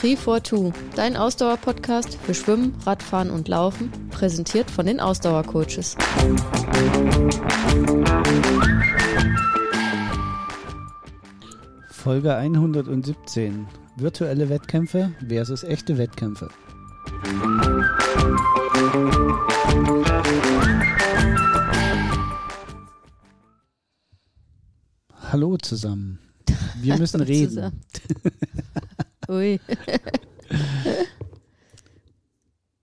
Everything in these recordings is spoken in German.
Tri42, dein Ausdauer-Podcast für Schwimmen, Radfahren und Laufen, präsentiert von den Ausdauercoaches. Folge 117. Virtuelle Wettkämpfe versus echte Wettkämpfe. Hallo zusammen. Wir müssen reden. Ui.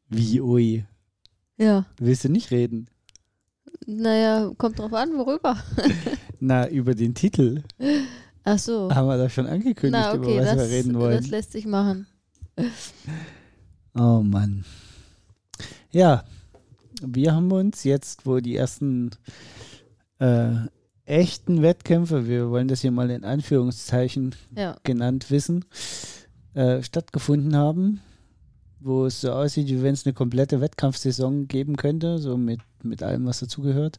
Wie, ui. Ja, Willst du nicht reden? naja, kommt drauf an, worüber. Na, über den Titel Ach so. haben wir doch schon angekündigt, Na, okay, über was das, wir reden wollen. das lässt sich machen. Oh Mann. Ja, wir haben uns jetzt, wo die ersten äh, echten Wettkämpfe, wir wollen das hier mal in Anführungszeichen Ja. genannt wissen, äh, stattgefunden haben, wo es so aussieht, wie wenn es eine komplette Wettkampfsaison geben könnte, so mit, mit allem, was dazugehört,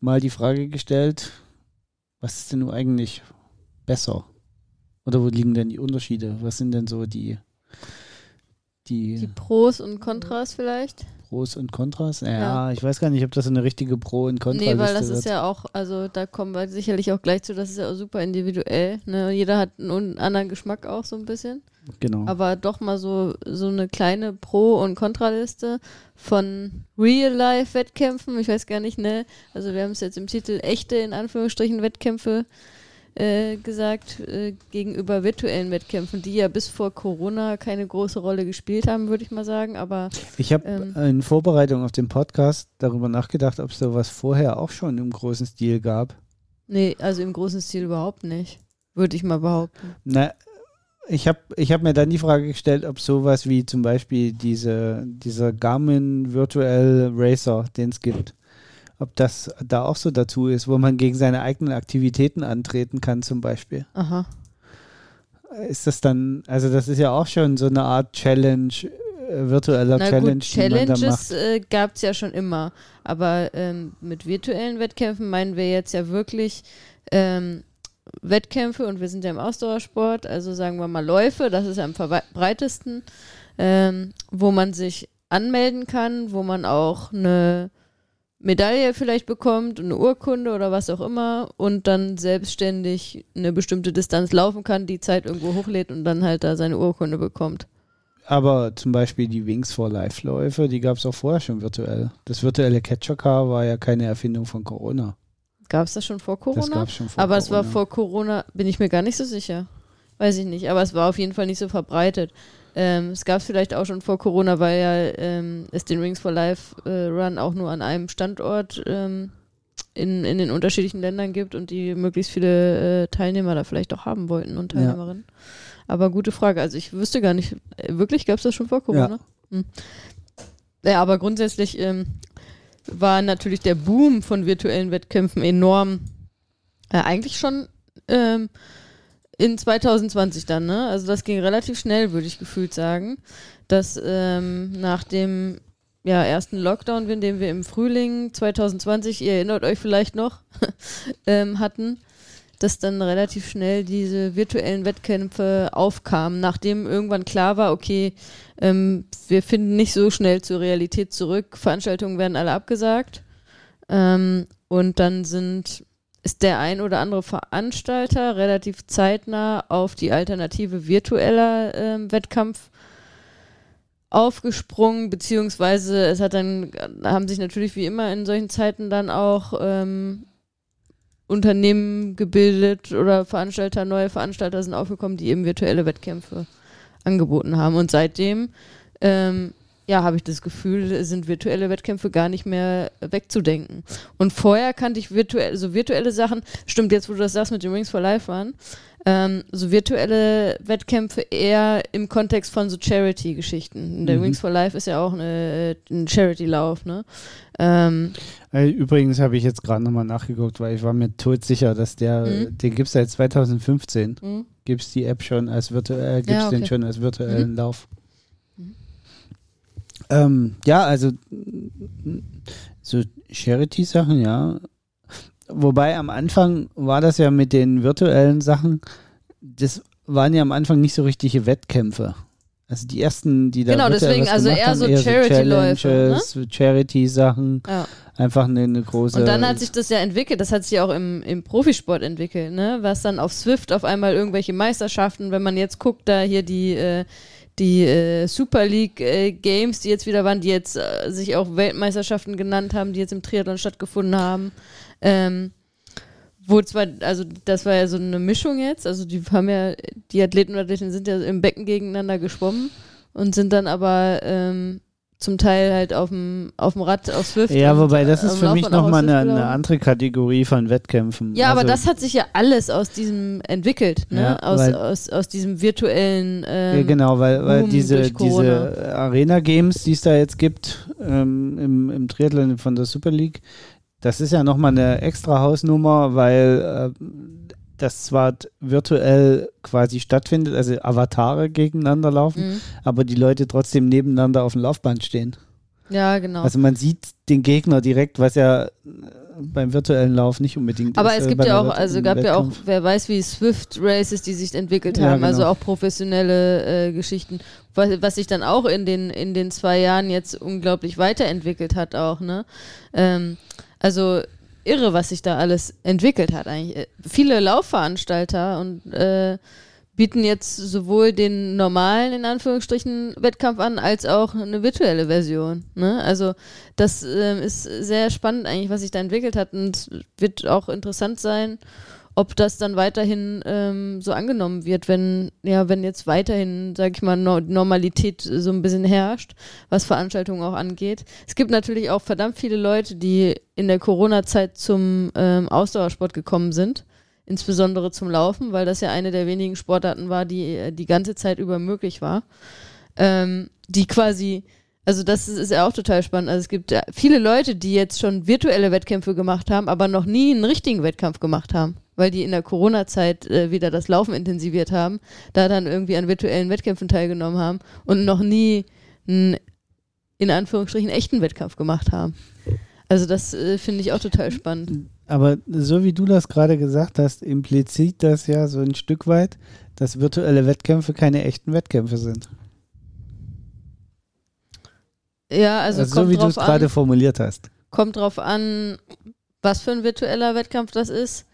mal die Frage gestellt, was ist denn nun eigentlich besser? Oder wo liegen denn die Unterschiede? Was sind denn so die, die, Die Pros und Kontras vielleicht? Pros und Kontras? Ja, Ja. ich weiß gar nicht, ob das so eine richtige Pro- und Kontraliste Nee, weil das wird. ist ja auch, also da kommen wir sicherlich auch gleich zu, das ist ja auch super individuell. Ne? Jeder hat einen anderen Geschmack auch so ein bisschen. genau. Aber doch mal so, so eine kleine Pro- und Kontraliste von Real-Life-Wettkämpfen. Ich weiß gar nicht, ne? Also wir haben es jetzt im Titel echte, in Anführungsstrichen, Wettkämpfe äh, gesagt, äh, gegenüber virtuellen Wettkämpfen, die ja bis vor Corona keine große Rolle gespielt haben, würde ich mal sagen. Aber Ich habe Ähm. in Vorbereitung auf den Podcast darüber nachgedacht, ob es sowas vorher auch schon im großen Stil gab. nee, also im großen Stil überhaupt nicht. Würde ich mal behaupten. Na, ich habe ich hab mir dann die Frage gestellt, ob sowas wie zum Beispiel diese, dieser Garmin Virtual Racer, den es gibt, ob das da auch so dazu ist, wo man gegen seine eigenen Aktivitäten antreten kann zum Beispiel. Aha. Ist das dann, also das ist ja auch schon so eine Art Challenge, äh, virtueller Na Challenge, gut, die man da Challenges äh, gab es ja schon immer. Aber ähm, mit virtuellen Wettkämpfen meinen wir jetzt ja wirklich ähm, Wettkämpfe und wir sind ja im Ausdauersport, also sagen wir mal Läufe, das ist ja am verbreitesten, ähm, wo man sich anmelden kann, wo man auch eine Medaille vielleicht bekommt, eine Urkunde oder was auch immer und dann selbstständig eine bestimmte Distanz laufen kann, die Zeit irgendwo hochlädt und dann halt da seine Urkunde bekommt. Aber zum Beispiel die Wings for Life Läufe, die gab es auch vorher schon virtuell. Das virtuelle Catcher Car war ja keine Erfindung von Corona. Gab es das schon vor Corona? Das gab es schon vor Aber Corona. es war vor Corona, bin ich mir gar nicht so sicher. Weiß ich nicht, aber es war auf jeden Fall nicht so verbreitet. Ähm, es gab es vielleicht auch schon vor Corona, weil ja ähm, es den Rings for Life äh, Run auch nur an einem Standort ähm, in, in den unterschiedlichen Ländern gibt und die möglichst viele äh, Teilnehmer da vielleicht auch haben wollten und Ja. Teilnehmerinnen. Aber gute Frage. Also ich wüsste gar nicht, äh, wirklich gab es das schon vor Corona? Hm. Ja, aber grundsätzlich ähm, war natürlich der Boom von virtuellen Wettkämpfen enorm. Äh, eigentlich schon ähm, in 2020 dann, ne? Also das ging relativ schnell, würde ich gefühlt sagen, dass ähm, nach dem ja, ersten Lockdown, den wir im Frühling 2020, ihr erinnert euch vielleicht noch, ähm, hatten, dass dann relativ schnell diese virtuellen Wettkämpfe aufkamen, nachdem irgendwann klar war, okay, ähm, wir finden nicht so schnell zur Realität zurück, Veranstaltungen werden alle abgesagt. Ähm, und dann sind, ist der ein oder andere Veranstalter relativ zeitnah auf die Alternative virtueller ähm, Wettkampf aufgesprungen, beziehungsweise es hat dann, haben sich natürlich wie immer in solchen Zeiten dann auch ähm, Unternehmen gebildet oder Veranstalter, neue Veranstalter sind aufgekommen, die eben virtuelle Wettkämpfe angeboten haben. Und seitdem, ähm, ja, habe ich das Gefühl, sind virtuelle Wettkämpfe gar nicht mehr wegzudenken. Und vorher kannte ich virtuelle, so virtuelle Sachen, stimmt jetzt, wo du das sagst mit den Rings for Life waren, ähm, so virtuelle Wettkämpfe eher im Kontext von so Charity-Geschichten. Der Mhm. Wings for Life ist ja auch eine, ein Charity-Lauf, ne? Ähm, Äh, Übrigens habe ich jetzt gerade nochmal nachgeguckt, weil ich war mir todsicher, dass der, Mhm. den gibt es seit 2015. hm? Gibt es die App schon als virtuell, gibt's Ja, den okay. schon als virtuellen Lauf. Ähm, ja, also so Charity-Sachen, ja. Wobei am Anfang war das ja mit den virtuellen Sachen, das waren ja am Anfang nicht so richtige Wettkämpfe. Also die ersten, die da Genau, deswegen, also eher haben, so Charity-Läufe, ne? Challenges, Charity-Sachen, ja. einfach eine, eine große. Und dann hat sich das ja entwickelt, das hat sich ja auch im, im Profisport entwickelt, ne? Was dann auf Swift auf einmal irgendwelche Meisterschaften, wenn man jetzt guckt, da hier die, äh, die äh, Super League äh, Games, die jetzt wieder waren, die jetzt äh, sich auch Weltmeisterschaften genannt haben, die jetzt im Triathlon stattgefunden haben. Ähm, wo zwar, also das war ja so eine Mischung jetzt, also die haben ja, die Athleten und Athletinnen sind ja im Becken gegeneinander geschwommen und sind dann aber ähm, zum Teil halt auf dem, auf dem Rad, auf Swift. ja, wobei das ist am für mich nochmal eine, eine andere Kategorie von Wettkämpfen. Ja, aber Also- das hat sich ja alles aus diesem entwickelt, ne? Ja, aus, weil- aus, aus diesem virtuellen. Ähm, ja, genau, weil, weil Boom diese, diese Arena-Games, die es da jetzt gibt ähm, im, im Triathlon von der Super League, das ist ja nochmal eine extra Hausnummer, weil äh, das zwar virtuell quasi stattfindet, also Avatare gegeneinander laufen, Mhm. aber die Leute trotzdem nebeneinander auf dem Laufband stehen. Ja, genau. Also man sieht den Gegner direkt, was ja äh, beim virtuellen Lauf nicht unbedingt aber ist. es äh, gibt bei ja auch, also gab ja auch, Wettkampf. wer weiß, wie Swift Races, die sich entwickelt Ja, haben, also genau. auch professionelle äh, Geschichten, was, was sich dann auch in den, in den zwei Jahren jetzt unglaublich weiterentwickelt hat auch, ne? Ähm, also irre, was sich da alles entwickelt hat eigentlich. Äh, Viele Laufveranstalter und äh, bieten jetzt sowohl den normalen, in Anführungsstrichen, Wettkampf an, als auch eine virtuelle Version. Ne? Also das ähm, ist sehr spannend eigentlich, was sich da entwickelt hat und wird auch interessant sein, ob das dann weiterhin ähm, so angenommen wird, wenn, ja, wenn jetzt weiterhin, sag ich mal, no Normalität so ein bisschen herrscht, was Veranstaltungen auch angeht. Es gibt natürlich auch verdammt viele Leute, die in der Corona-Zeit zum ähm, Ausdauersport gekommen sind insbesondere zum Laufen, weil das ja eine der wenigen Sportarten war, die äh, die ganze Zeit über möglich war. Ähm, die quasi, also das ist, ist ja auch total spannend. Also es gibt ja viele Leute, die jetzt schon virtuelle Wettkämpfe gemacht haben, aber noch nie einen richtigen Wettkampf gemacht haben, weil die in der Corona-Zeit äh, wieder das Laufen intensiviert haben, da dann irgendwie an virtuellen Wettkämpfen teilgenommen haben und noch nie einen in Anführungsstrichen echten Wettkampf gemacht haben. Also das äh, finde ich auch total spannend. Aber so wie du das gerade gesagt hast, implizit das ja so ein Stück weit, dass virtuelle Wettkämpfe keine echten Wettkämpfe sind. Ja, also, Also, so wie du es gerade formuliert hast. Kommt drauf an, was für ein virtueller Wettkampf das ist.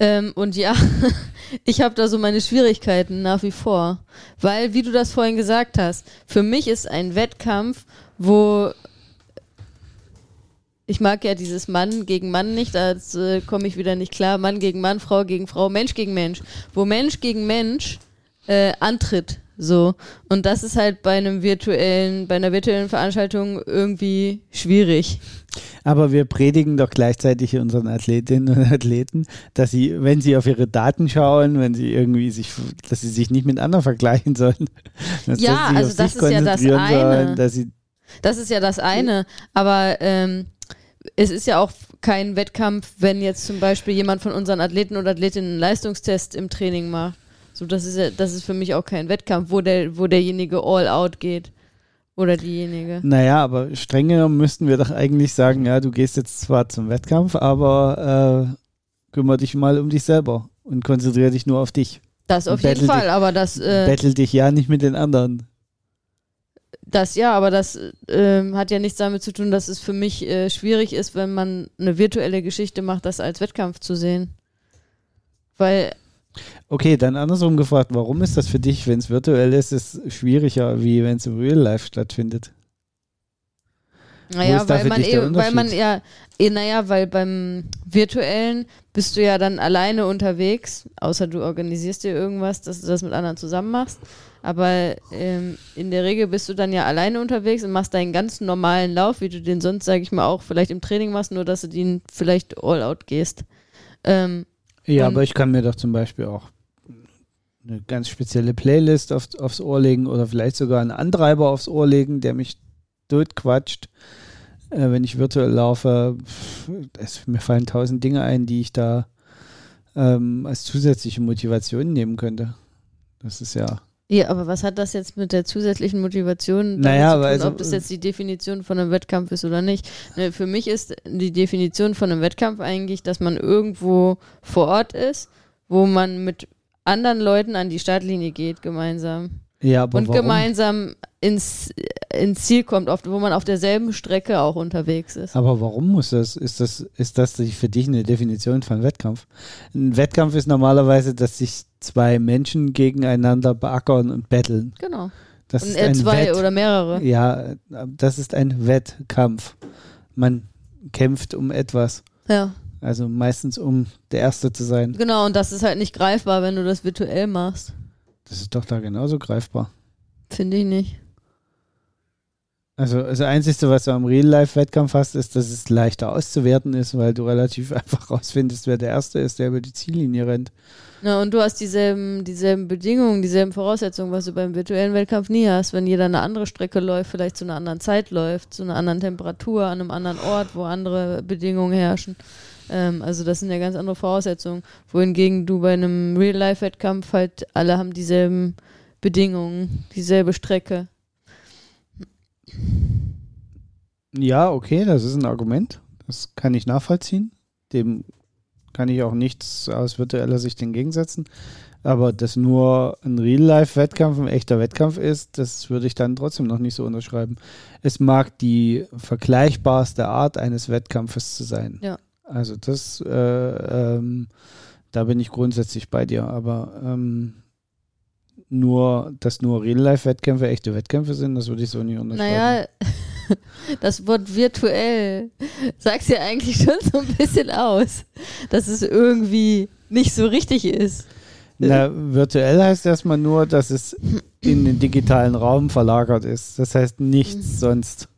Ähm, und ja, ich habe da so meine Schwierigkeiten nach wie vor. Weil, wie du das vorhin gesagt hast, für mich ist ein Wettkampf, wo ich mag ja dieses Mann gegen Mann nicht, da äh, komme ich wieder nicht klar. Mann gegen Mann, Frau gegen Frau, Mensch gegen Mensch. Wo Mensch gegen Mensch äh, antritt. So. Und das ist halt bei einem virtuellen, bei einer virtuellen Veranstaltung irgendwie schwierig. Aber wir predigen doch gleichzeitig unseren Athletinnen und Athleten, dass sie, wenn sie auf ihre Daten schauen, wenn sie irgendwie sich, dass sie sich nicht mit anderen vergleichen sollen. Ja, also das ist ja das eine. Sollen, Das ist ja das eine. Aber ähm, es ist ja auch kein Wettkampf, wenn jetzt zum Beispiel jemand von unseren Athleten oder Athletinnen einen Leistungstest im Training macht. So, das ist ja, das ist für mich auch kein Wettkampf, wo der, wo derjenige all out geht. Oder diejenige. naja, aber streng genommen müssten wir doch eigentlich sagen, ja, du gehst jetzt zwar zum Wettkampf, aber äh, kümmere dich mal um dich selber und konzentriere dich nur auf dich. Das auf jeden Fall, dich- aber das, äh, Bettel dich ja nicht mit den anderen. das ja, aber das ähm, hat ja nichts damit zu tun, dass es für mich äh, schwierig ist, wenn man eine virtuelle Geschichte macht, das als Wettkampf zu sehen. Weil Okay, dann andersrum gefragt, warum ist das für dich, wenn es virtuell ist, ist schwieriger, wie wenn es im Real Life stattfindet? Naja, weil man eh, weil man ja, eh, naja, weil beim virtuellen bist du ja dann alleine unterwegs, außer du organisierst dir irgendwas, dass du das mit anderen zusammen machst. Aber ähm, in der Regel bist du dann ja alleine unterwegs und machst deinen ganz normalen Lauf, wie du den sonst, sage ich mal, auch vielleicht im Training machst, nur dass du den vielleicht all out gehst. Ähm, Ja, Und- aber ich kann mir doch zum Beispiel auch eine ganz spezielle Playlist auf, aufs Ohr legen oder vielleicht sogar einen Antreiber aufs Ohr legen, der mich totquatscht, äh, wenn ich virtuell laufe. Es, mir fallen tausend Dinge ein, die ich da ähm, als zusätzliche Motivation nehmen könnte. Das ist ja. Ja, aber was hat das jetzt mit der zusätzlichen Motivation Naja, zu tun, also- ob das jetzt die Definition von einem Wettkampf ist oder nicht? Ne, für mich ist die Definition von einem Wettkampf eigentlich, dass man irgendwo vor Ort ist, wo man mit anderen Leuten an die Startlinie geht gemeinsam Ja, und warum? gemeinsam ins, ins Ziel kommt, auf, wo man auf derselben Strecke auch unterwegs ist. Aber warum muss das? Ist das, ist das für dich eine Definition von Wettkampf? Ein Wettkampf ist normalerweise, dass sich zwei Menschen gegeneinander beackern und betteln. Genau. Das Und ist ein zwei Wett oder mehrere. Ja, das ist ein Wettkampf. Man kämpft um etwas. Ja, Also meistens um der Erste zu sein. genau. Und das ist halt nicht greifbar, wenn du das virtuell machst. Das ist doch da genauso greifbar. Finde ich nicht. Also das Einzige, was du am Real-Life-Wettkampf hast, ist, dass es leichter auszuwerten ist, weil du relativ einfach rausfindest, wer der Erste ist, der über die Ziellinie rennt. Ja, und du hast dieselben, dieselben Bedingungen, dieselben Voraussetzungen, was du beim virtuellen Wettkampf nie hast, wenn jeder eine andere Strecke läuft, vielleicht zu einer anderen Zeit läuft, zu einer anderen Temperatur, an einem anderen Ort, wo andere Bedingungen herrschen. Ähm, also das sind ja ganz andere Voraussetzungen. Wohingegen du bei einem Real-Life-Wettkampf halt alle haben dieselben Bedingungen, dieselbe Strecke. Ja, okay, das ist ein Argument. Das kann ich nachvollziehen. Dem kann ich auch nichts aus virtueller Sicht entgegensetzen. Aber dass nur ein Real-Life-Wettkampf ein echter Wettkampf ist, das würde ich dann trotzdem noch nicht so unterschreiben. Es mag die vergleichbarste Art eines Wettkampfes zu sein. Ja. Also das, äh, ähm, da bin ich grundsätzlich bei dir. Aber ähm, nur, dass nur Real-Life-Wettkämpfe echte Wettkämpfe sind, das würde ich so nicht unterschreiben. Naja, das Wort virtuell sagt ja eigentlich schon so ein bisschen aus, dass es irgendwie nicht so richtig ist. Na, virtuell heißt erstmal nur, dass es in den digitalen Raum verlagert ist. Das heißt nichts sonst.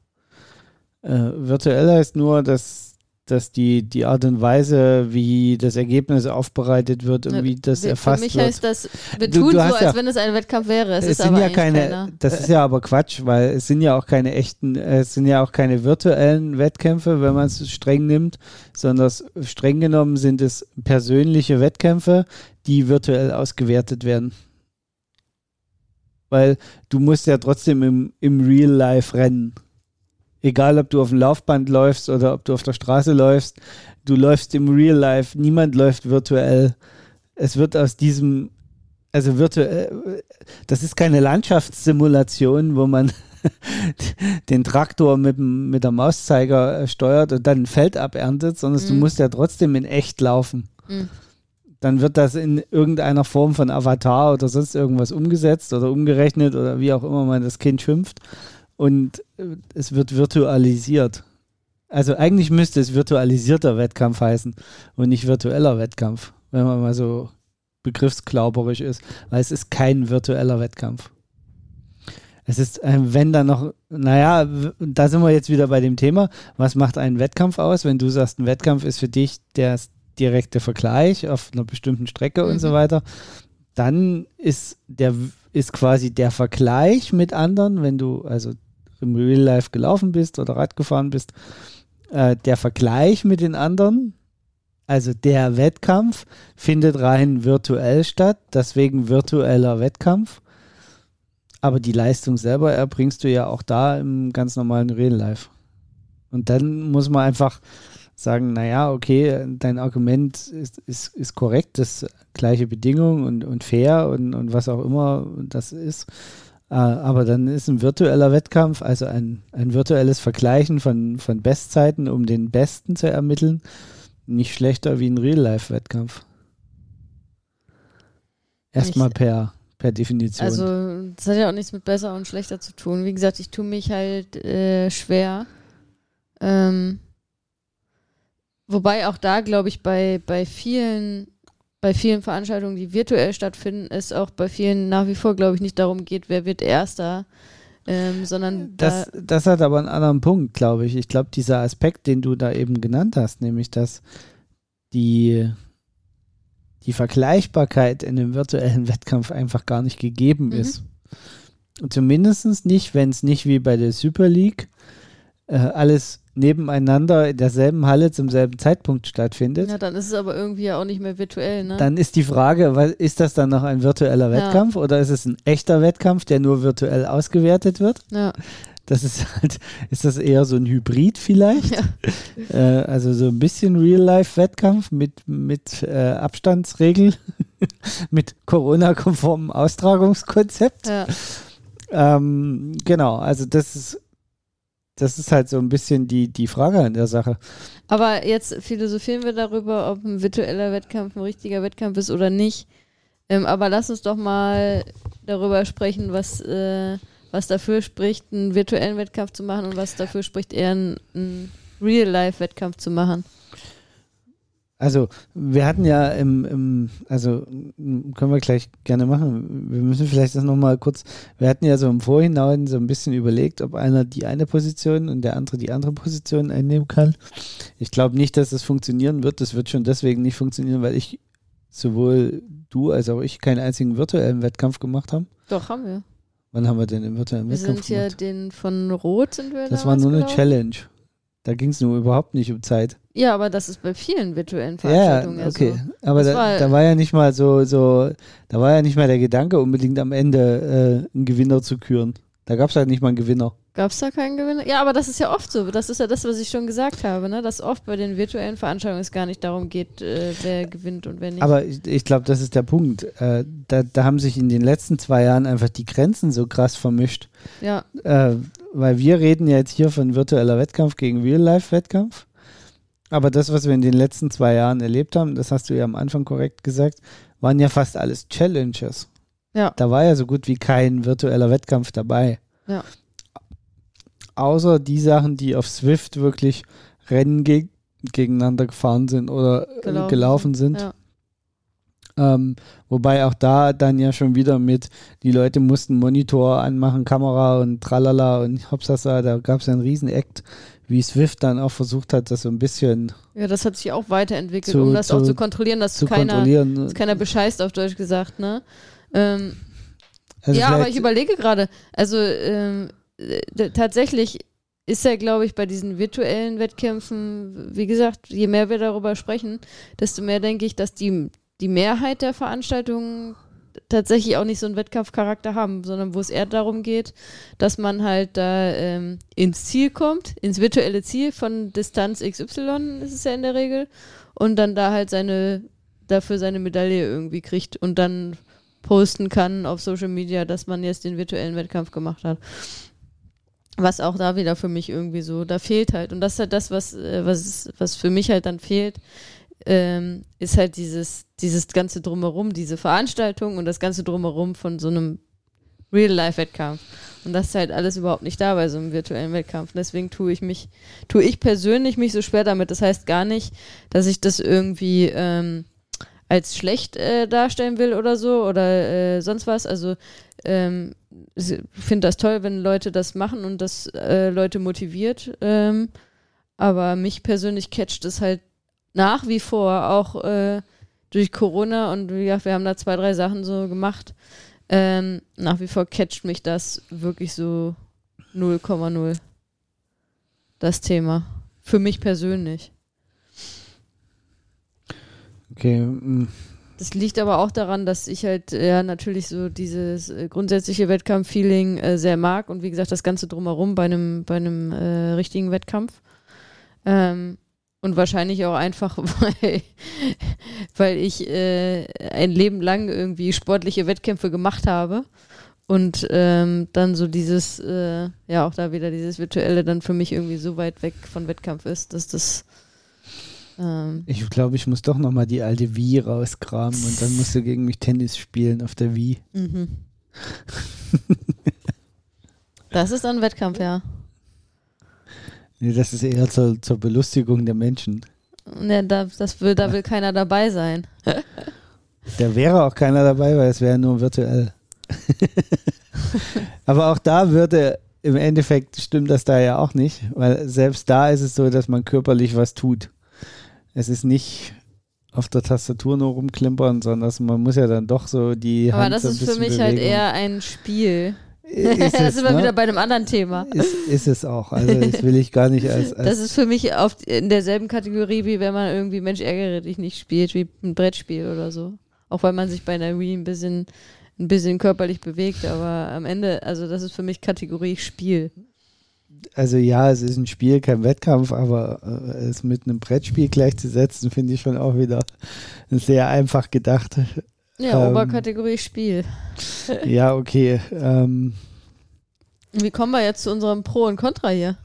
Äh, virtuell heißt nur, dass, dass die, die Art und Weise, wie das Ergebnis aufbereitet wird und wie das Für- erfasst Für mich wird. heißt das, wir Du- tun du so, hast als ja- wenn es ein Wettkampf wäre. Es, es ist sind ja keine, keiner. das ist ja aber Quatsch, weil es sind ja auch keine echten, äh, es sind ja auch keine virtuellen Wettkämpfe, wenn man es streng nimmt, sondern streng genommen sind es persönliche Wettkämpfe, die virtuell ausgewertet werden. Weil du musst ja trotzdem im, im Real Life rennen. Egal, ob du auf dem Laufband läufst oder ob du auf der Straße läufst, du läufst im Real Life, niemand läuft virtuell. Es wird aus diesem, also virtuell, das ist keine Landschaftssimulation, wo man den Traktor mit, mit der Mauszeiger äh, steuert und dann ein Feld aberntet, sondern du Mhm. musst ja trotzdem in echt laufen. Mhm. Dann wird das in irgendeiner Form von Avatar oder sonst irgendwas umgesetzt oder umgerechnet oder wie auch immer man das Kind schimpft und äh, es wird virtualisiert. Also eigentlich müsste es virtualisierter Wettkampf heißen und nicht virtueller Wettkampf, wenn man mal so begriffsklauberisch ist, weil es ist kein virtueller Wettkampf. Es ist, ein, wenn dann noch, naja, da sind wir jetzt wieder bei dem Thema, was macht einen Wettkampf aus? Wenn du sagst, ein Wettkampf ist für dich der direkte Vergleich auf einer bestimmten Strecke und Mhm. so weiter, dann ist der ist quasi der Vergleich mit anderen, wenn du also im Real Life gelaufen bist oder Rad gefahren bist, äh, der Vergleich mit den anderen, also der Wettkampf, findet rein virtuell statt, deswegen virtueller Wettkampf. Aber die Leistung selber erbringst du ja auch da im ganz normalen Real Life. Und dann muss man einfach sagen, naja, okay, dein Argument ist, ist, ist korrekt, das gleiche Bedingungen und, und fair und, und was auch immer das ist. Äh, aber dann ist ein virtueller Wettkampf, also ein, ein virtuelles Vergleichen von, von Bestzeiten, um den Besten zu ermitteln, nicht schlechter wie ein Real-Life-Wettkampf. Erstmal per, per Definition. Also, das hat ja auch nichts mit besser und schlechter zu tun. Wie gesagt, ich tue mich halt äh, schwer. Ähm, wobei auch da, glaube ich, bei, bei vielen bei vielen Veranstaltungen, die virtuell stattfinden, es auch bei vielen nach wie vor, glaube ich, nicht darum geht, wer wird Erster, ähm, sondern da, Das, das hat aber einen anderen Punkt, glaube ich. Ich glaube, dieser Aspekt, den du da eben genannt hast, nämlich dass die die Vergleichbarkeit in einem virtuellen Wettkampf einfach gar nicht gegeben mhm. ist. Und zumindest nicht, wenn es nicht wie bei der Super League äh, alles nebeneinander in derselben Halle zum selben Zeitpunkt stattfindet. Ja, dann ist es aber irgendwie ja auch nicht mehr virtuell, ne? Dann ist die Frage, ist das dann noch ein virtueller Wettkampf ja. oder ist es ein echter Wettkampf, der nur virtuell ausgewertet wird? Ja. Das ist halt, ist das eher so ein Hybrid vielleicht? Ja. Äh, also so ein bisschen Real-Life-Wettkampf mit, mit äh, Abstandsregel, mit Corona-konformem Austragungskonzept. Ja. Ähm, genau, also das ist das ist halt so ein bisschen die, die Frage an der Sache. Aber jetzt philosophieren wir darüber, ob ein virtueller Wettkampf ein richtiger Wettkampf ist oder nicht. Ähm, aber lass uns doch mal darüber sprechen, was, äh, was dafür spricht, einen virtuellen Wettkampf zu machen und was dafür spricht, eher einen, einen Real-Life-Wettkampf zu machen. Also, wir hatten ja im, im, also können wir gleich gerne machen. Wir müssen vielleicht das nochmal kurz, wir hatten ja so im Vorhinein so ein bisschen überlegt, ob einer die eine Position und der andere die andere Position einnehmen kann. Ich glaube nicht, dass das funktionieren wird. Das wird schon deswegen nicht funktionieren, weil ich sowohl du als auch ich keinen einzigen virtuellen Wettkampf gemacht haben. Doch, haben wir. Wann haben wir denn im virtuellen wir Wettkampf gemacht? Wir sind ja den von Rot sind wir Das war nur eine Challenge. Da ging es nur überhaupt nicht um Zeit. Ja, aber das ist bei vielen virtuellen Veranstaltungen. Ja, okay. So. Aber da war, da, war ja nicht mal so, so, da war ja nicht mal der Gedanke, unbedingt am Ende äh, einen Gewinner zu küren. Da gab es halt nicht mal einen Gewinner. Gab es da keinen Gewinner? Ja, aber das ist ja oft so. Das ist ja das, was ich schon gesagt habe, ne? dass oft bei den virtuellen Veranstaltungen es gar nicht darum geht, äh, wer gewinnt und wer nicht. Aber ich, ich glaube, das ist der Punkt. Äh, da, da haben sich in den letzten zwei Jahren einfach die Grenzen so krass vermischt. Ja. Äh, weil wir reden ja jetzt hier von virtueller Wettkampf gegen Real-Life-Wettkampf. Aber das, was wir in den letzten zwei Jahren erlebt haben, das hast du ja am Anfang korrekt gesagt, waren ja fast alles Challenges. Ja. Da war ja so gut wie kein virtueller Wettkampf dabei. Ja außer die Sachen, die auf Swift wirklich Rennen geg gegeneinander gefahren sind oder äh, gelaufen, gelaufen sind. Ja. Ähm, wobei auch da dann ja schon wieder mit, die Leute mussten Monitor anmachen, Kamera und tralala und hopsasa, da gab es ja einen riesen Act, wie Swift dann auch versucht hat, das so ein bisschen. Ja, das hat sich auch weiterentwickelt, zu, um das zu, auch zu kontrollieren, dass keiner, dass keiner bescheißt, auf Deutsch gesagt, ne? Ähm, also ja, aber ich überlege gerade, also ähm, äh, tatsächlich ist ja, glaube ich, bei diesen virtuellen Wettkämpfen, wie gesagt, je mehr wir darüber sprechen, desto mehr denke ich, dass die, die Mehrheit der Veranstaltungen tatsächlich auch nicht so einen Wettkampfcharakter haben, sondern wo es eher darum geht, dass man halt da ähm, ins Ziel kommt, ins virtuelle Ziel von Distanz XY ist es ja in der Regel und dann da halt seine, dafür seine Medaille irgendwie kriegt und dann posten kann auf Social Media, dass man jetzt den virtuellen Wettkampf gemacht hat was auch da wieder für mich irgendwie so, da fehlt halt. Und das ist halt das, was, äh, was, was für mich halt dann fehlt, ähm, ist halt dieses, dieses ganze Drumherum, diese Veranstaltung und das ganze Drumherum von so einem Real-Life-Wettkampf. Und das ist halt alles überhaupt nicht da bei so einem virtuellen Wettkampf. Und deswegen tue ich mich, tue ich persönlich mich so schwer damit. Das heißt gar nicht, dass ich das irgendwie ähm, als schlecht äh, darstellen will oder so oder äh, sonst was. Also ähm, finde das toll, wenn Leute das machen und das äh, Leute motiviert. Ähm, aber mich persönlich catcht es halt nach wie vor auch äh, durch Corona und wie gesagt, wir haben da zwei, drei Sachen so gemacht. Ähm, nach wie vor catcht mich das wirklich so 0,0 das Thema. Für mich persönlich. Okay. Mm. Das liegt aber auch daran, dass ich halt ja natürlich so dieses äh, grundsätzliche Wettkampf-Feeling äh, sehr mag und wie gesagt das Ganze drumherum bei einem bei einem äh, richtigen Wettkampf. Ähm, und wahrscheinlich auch einfach, weil, weil ich äh, ein Leben lang irgendwie sportliche Wettkämpfe gemacht habe und ähm, dann so dieses, äh, ja auch da wieder dieses Virtuelle dann für mich irgendwie so weit weg von Wettkampf ist, dass das ähm. Ich glaube, ich muss doch nochmal die alte Wii rauskramen und dann musst du gegen mich Tennis spielen auf der Wii. Mhm. das ist ein Wettkampf, ja. Nee, das ist eher zur, zur Belustigung der Menschen. Nee, da, das will, da will keiner dabei sein. Da wäre auch keiner dabei, weil es wäre nur virtuell. Aber auch da würde im Endeffekt stimmt das da ja auch nicht, weil selbst da ist es so, dass man körperlich was tut. Es ist nicht auf der Tastatur nur rumklimpern, sondern man muss ja dann doch so die Aber Hand das so ist für mich halt bewegen. eher ein Spiel. Ist da sind wir ne? wieder bei einem anderen Thema. ist, ist es auch. Also das will ich gar nicht als, als Das ist für mich auf, in derselben Kategorie, wie wenn man irgendwie Mensch ärgere dich nicht spielt, wie ein Brettspiel oder so. Auch weil man sich bei einer Wii ein bisschen, ein bisschen körperlich bewegt, aber am Ende, also das ist für mich Kategorie Spiel. also ja, es ist ein Spiel, kein Wettkampf, aber äh, es mit einem Brettspiel gleichzusetzen, finde ich schon auch wieder sehr einfach gedacht. Ja, Ähm. Oberkategorie Spiel. Ja, okay. Ähm, Wie kommen wir jetzt zu unserem Pro und Contra hier?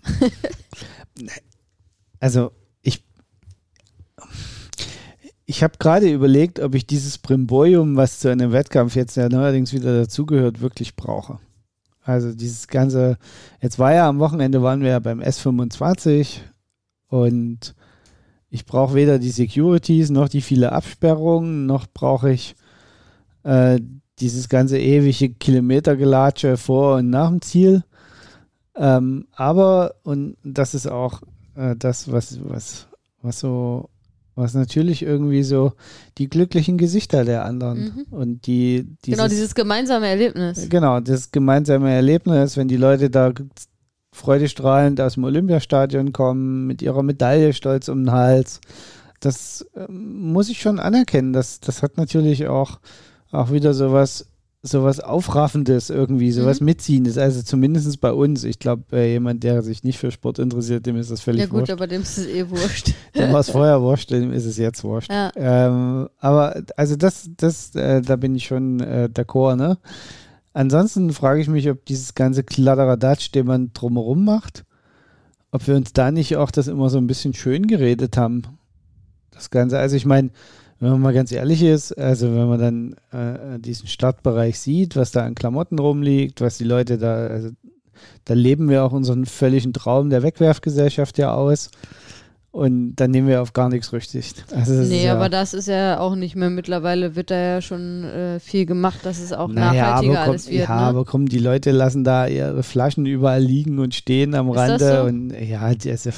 also ich ich habe gerade überlegt, ob ich dieses Brimborium, was zu einem Wettkampf jetzt ja neuerdings wieder dazugehört, wirklich brauche. Also dieses ganze, jetzt war ja am Wochenende waren wir ja beim S25 und ich brauche weder die Securities noch die viele Absperrungen, noch brauche ich äh, dieses ganze ewige Kilometergelatsche vor und nach dem Ziel. Ähm, aber, und das ist auch äh, das, was, was, was so, was natürlich irgendwie so die glücklichen Gesichter der anderen Mhm. und die, dieses, genau, dieses gemeinsame Erlebnis. Genau, das gemeinsame Erlebnis, wenn die Leute da freudestrahlend aus dem Olympiastadion kommen, mit ihrer Medaille stolz um den Hals. Das ähm, muss ich schon anerkennen. Das, das hat natürlich auch, auch wieder sowas, sowas Aufraffendes irgendwie, sowas Mhm. Mitziehendes. Also zumindest bei uns. Ich glaube, äh, jemand, der sich nicht für Sport interessiert, dem ist das völlig Ja gut, wurscht. aber dem ist es eh wurscht. Dem war es vorher wurscht, dem ist es jetzt wurscht. Ja. Ähm, aber also das, das, äh, da bin ich schon äh, d'accord, ne? Ansonsten frage ich mich, ob dieses ganze Kladderadatsch, den man drumherum macht, ob wir uns da nicht auch das immer so ein bisschen schön geredet haben. Das Ganze, also ich meine, wenn man mal ganz ehrlich ist, also wenn man dann äh, diesen Startbereich sieht, was da an Klamotten rumliegt, was die Leute da, also da leben wir auch unseren völligen Traum der Wegwerfgesellschaft ja aus. Und dann nehmen wir auf gar nichts Rücksicht. Also Nee, ja, aber das ist ja auch nicht mehr. Mittlerweile wird da ja schon äh, viel gemacht, dass es auch naja, nachhaltiger komm, alles wird. ja, ne? aber komm, die Leute lassen da ihre Flaschen überall liegen und stehen am Ist Rande. so? Und ja, die- also,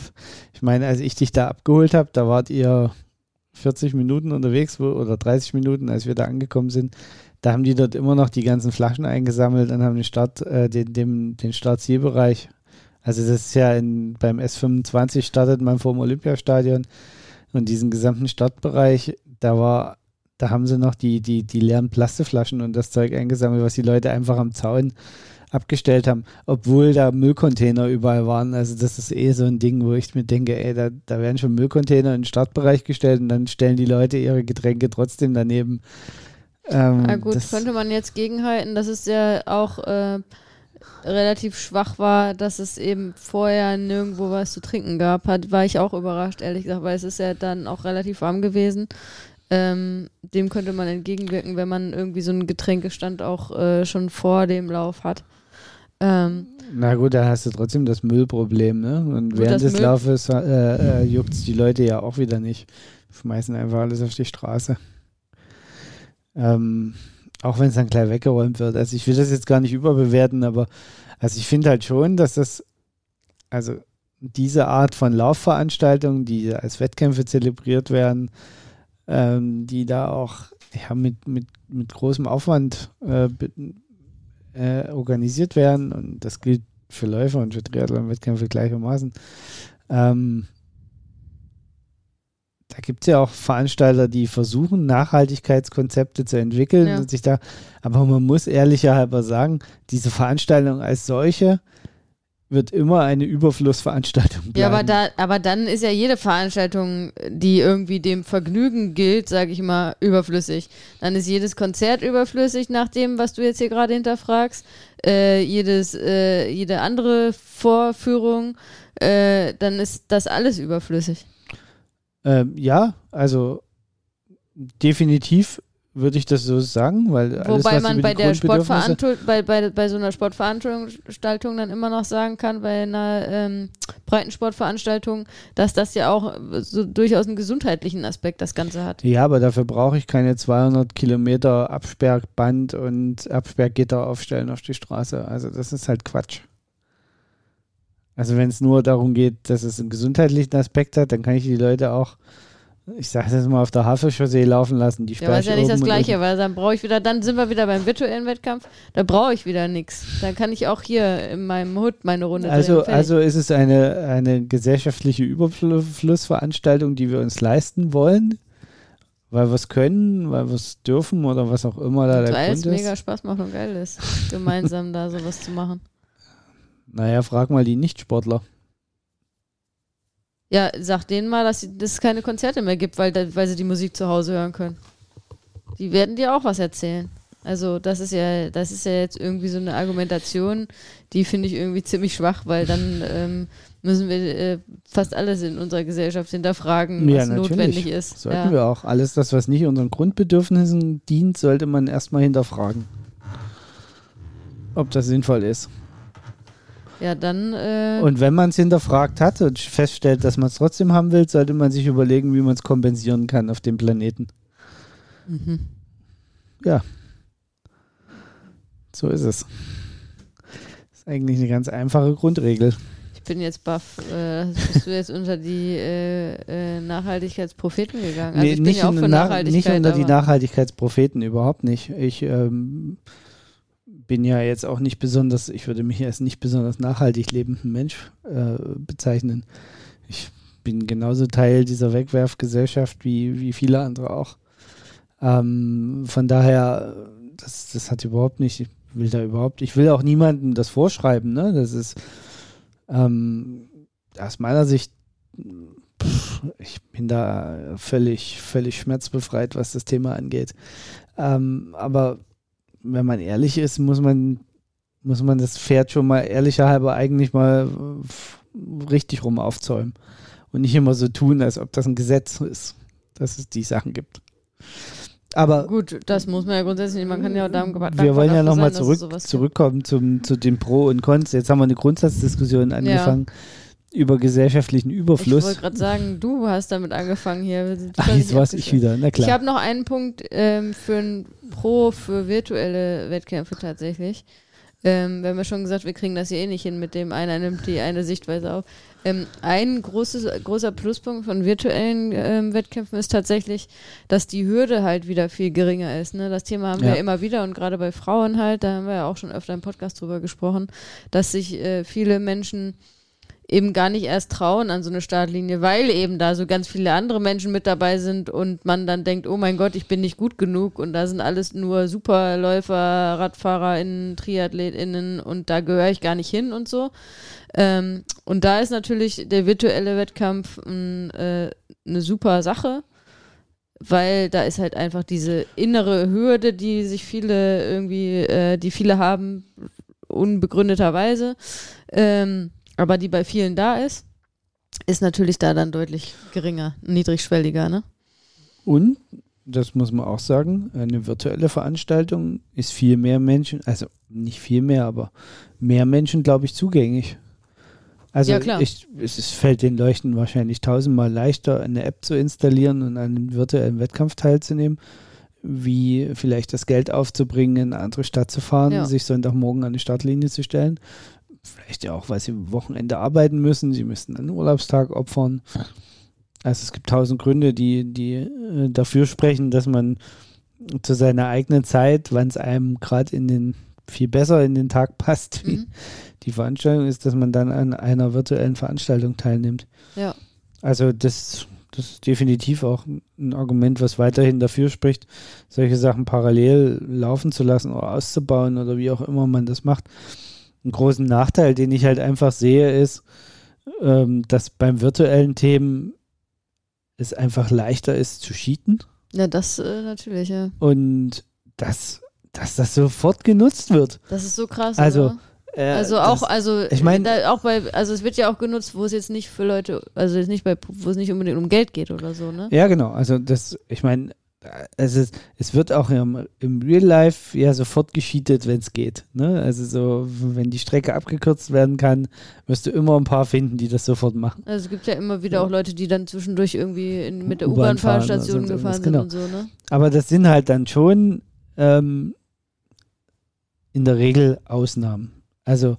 ich meine, als ich dich da abgeholt habe, da wart ihr 40 Minuten unterwegs oder 30 Minuten, als wir da angekommen sind. Da haben die dort immer noch die ganzen Flaschen eingesammelt und haben den Start, äh, den, den, den Startzielbereich. Also das ist ja in, beim S25 startet man vor dem Olympiastadion und diesen gesamten Startbereich, da war, da haben sie noch die, die, die leeren Plastikflaschen und das Zeug eingesammelt, was die Leute einfach am Zaun abgestellt haben, obwohl da Müllcontainer überall waren. Also das ist eh so ein Ding, wo ich mir denke, ey, da, da werden schon Müllcontainer in den Startbereich gestellt und dann stellen die Leute ihre Getränke trotzdem daneben. Ähm, Na gut, das, könnte man jetzt gegenhalten, dass es ja auch äh, relativ schwach war, dass es eben vorher nirgendwo was zu trinken gab. Hat, war ich auch überrascht, ehrlich gesagt, weil es ist ja dann auch relativ warm gewesen. Ähm, dem könnte man entgegenwirken, wenn man irgendwie so einen Getränkestand auch äh, schon vor dem Lauf hat. Ähm, Na gut, da hast du trotzdem das Müllproblem, ne? Und während des Müll- Laufes äh, äh, juckt es die Leute ja auch wieder nicht. Schmeißen einfach alles auf die Straße. Ähm, auch wenn es dann gleich weggeräumt wird. Also ich will das jetzt gar nicht überbewerten, aber also ich finde halt schon, dass das, also diese Art von Laufveranstaltungen, die als Wettkämpfe zelebriert werden, ähm, die da auch ja, mit, mit, mit großem Aufwand äh, äh, organisiert werden und das gilt für Läufer und für Triathlon-Wettkämpfe gleichermaßen. Ähm, da gibt es ja auch Veranstalter, die versuchen, Nachhaltigkeitskonzepte zu entwickeln Ja. und sich da, aber man muss ehrlicher halber sagen, diese Veranstaltung als solche wird immer eine Überflussveranstaltung bleiben. Ja, aber, da, aber dann ist ja jede Veranstaltung, die irgendwie dem Vergnügen gilt, sage ich mal, überflüssig. Dann ist jedes Konzert überflüssig nach dem, was du jetzt hier gerade hinterfragst. Äh, jedes, äh, jede andere Vorführung, äh, dann ist das alles überflüssig. Ähm, ja, also definitiv würde ich das so sagen, weil alles, Wobei was man bei der Sportveranstaltung, bei, bei, bei so einer Sportveranstaltung dann immer noch sagen kann, bei einer ähm, Breitensportveranstaltung, dass das ja auch so durchaus einen gesundheitlichen Aspekt das Ganze hat. Ja, aber dafür brauche ich keine 200 Kilometer Absperrband und Absperrgitter aufstellen auf die Straße. Also das ist halt Quatsch. Also wenn es nur darum geht, dass es einen gesundheitlichen Aspekt hat, dann kann ich die Leute auch ich sage das mal, auf der Havelchaussee laufen lassen. Die ja, aber ist ja nicht das Gleiche, weil dann brauche ich wieder, dann sind wir wieder beim virtuellen Wettkampf, da brauche ich wieder nichts. Dann kann ich auch hier in meinem Hut meine Runde Also, drehen, also ist es eine, eine gesellschaftliche Überflussveranstaltung, die wir uns leisten wollen, weil wir es können, weil wir es dürfen oder was auch immer da und der Grund ist. Weil es mega Spaß macht und geil ist, gemeinsam da sowas zu machen. Naja, frag mal die Nichtsportler. Ja, sag denen mal, dass, es keine Konzerte mehr gibt, weil, weil sie die Musik zu Hause hören können. Die werden dir auch was erzählen. Also das ist ja, das ist ja jetzt irgendwie so eine Argumentation, die finde ich irgendwie ziemlich schwach, weil dann ähm, müssen wir äh, fast alles in unserer Gesellschaft hinterfragen, was ja, notwendig ist. Sollten ja. wir auch. Alles das, was nicht unseren Grundbedürfnissen dient, sollte man erstmal hinterfragen. Ob das sinnvoll ist. Ja, dann. Äh und wenn man es hinterfragt hat und feststellt, dass man es trotzdem haben will, sollte man sich überlegen, wie man es kompensieren kann auf dem Planeten. Mhm. Ja. So ist es. Das ist eigentlich eine ganz einfache Grundregel. Ich bin jetzt baff. Äh, bist du jetzt unter die äh, äh, Nachhaltigkeitspropheten gegangen? Also nee, ich bin ja auch für Nachhaltigkeit. Nicht unter die Nachhaltigkeitspropheten, überhaupt nicht. Ich ähm, bin ja jetzt auch nicht besonders, ich würde mich als nicht besonders nachhaltig lebenden Mensch äh, bezeichnen. Ich bin genauso Teil dieser Wegwerfgesellschaft wie, wie viele andere auch. Ähm, von daher, das, das hat überhaupt nicht, ich will da überhaupt, ich will auch niemandem das vorschreiben, ne? Das ist ähm, aus meiner Sicht, pff, ich bin da völlig, völlig schmerzbefreit, was das Thema angeht. Ähm, aber wenn man ehrlich ist, muss man, muss man das Pferd schon mal ehrlicher halber eigentlich mal richtig rum aufzäumen. Und nicht immer so tun, als ob das ein Gesetz ist, dass es die Sachen gibt. Aber gut, das muss man ja grundsätzlich. Man kann ja auch darum Wir wollen ja nochmal zurück, zurückkommen zum, zu den Pro und Cons. Jetzt haben wir eine Grundsatzdiskussion angefangen. Ja über gesellschaftlichen Überfluss. Ich wollte gerade sagen, du hast damit angefangen hier. Ach, jetzt war ich wieder, na klar. Ich habe noch einen Punkt ähm, für ein Pro für virtuelle Wettkämpfe tatsächlich. Ähm, wir haben ja schon gesagt, wir kriegen das hier eh nicht hin mit dem einer nimmt die eine Sichtweise auf. Ähm, ein großes, großer Pluspunkt von virtuellen ähm, Wettkämpfen ist tatsächlich, dass die Hürde halt wieder viel geringer ist. Ne? Das Thema haben ja. wir immer wieder und gerade bei Frauen halt, da haben wir ja auch schon öfter im Podcast drüber gesprochen, dass sich äh, viele Menschen eben gar nicht erst trauen an so eine Startlinie, weil eben da so ganz viele andere Menschen mit dabei sind und man dann denkt, oh mein Gott, ich bin nicht gut genug und da sind alles nur Superläufer, RadfahrerInnen, TriathletInnen und da gehöre ich gar nicht hin und so. Ähm, und da ist natürlich der virtuelle Wettkampf äh, eine super Sache, weil da ist halt einfach diese innere Hürde, die sich viele irgendwie, äh, die viele haben, unbegründeterweise. Ähm, aber die bei vielen da ist, ist natürlich da dann deutlich geringer, niedrigschwelliger, ne? Und, das muss man auch sagen, eine virtuelle Veranstaltung ist viel mehr Menschen, also nicht viel mehr, aber mehr Menschen, glaube ich, zugänglich. Also ja, ich, es fällt den Leuchten wahrscheinlich tausendmal leichter, eine App zu installieren und an einem virtuellen Wettkampf teilzunehmen, wie vielleicht das Geld aufzubringen, in eine andere Stadt zu fahren, ja. sich Sonntagmorgen an die Startlinie zu stellen, Vielleicht ja auch, weil sie Wochenende arbeiten müssen. Sie müssten einen Urlaubstag opfern. Also es gibt tausend Gründe, die, die äh, dafür sprechen, dass man zu seiner eigenen Zeit, wann es einem gerade in den viel besser in den Tag passt, wie mhm. die Veranstaltung ist, dass man dann an einer virtuellen Veranstaltung teilnimmt. Ja. Also das, das ist definitiv auch ein Argument, was weiterhin dafür spricht, solche Sachen parallel laufen zu lassen oder auszubauen oder wie auch immer man das macht einen großen Nachteil, den ich halt einfach sehe, ist, ähm, dass beim virtuellen Themen es einfach leichter ist zu cheaten. Ja, das äh, natürlich, ja. Und dass, dass das sofort genutzt wird. Das ist so krass. Also, äh, also auch, das, also ich meine, auch bei, also es wird ja auch genutzt, wo es jetzt nicht für Leute, also jetzt nicht bei, wo es nicht unbedingt um Geld geht oder so, ne? Ja, genau. Also das, ich meine, also es wird auch im, im Real Life ja sofort gescheatet, wenn es geht. Ne? Also so, wenn die Strecke abgekürzt werden kann, wirst du immer ein paar finden, die das sofort machen. Also es gibt ja immer wieder auch Leute, die dann zwischendurch irgendwie in, mit der U-Bahn-Fahrstation gefahren sind genau. und so, ne? Aber das sind halt dann schon ähm, in der Regel Ausnahmen. Also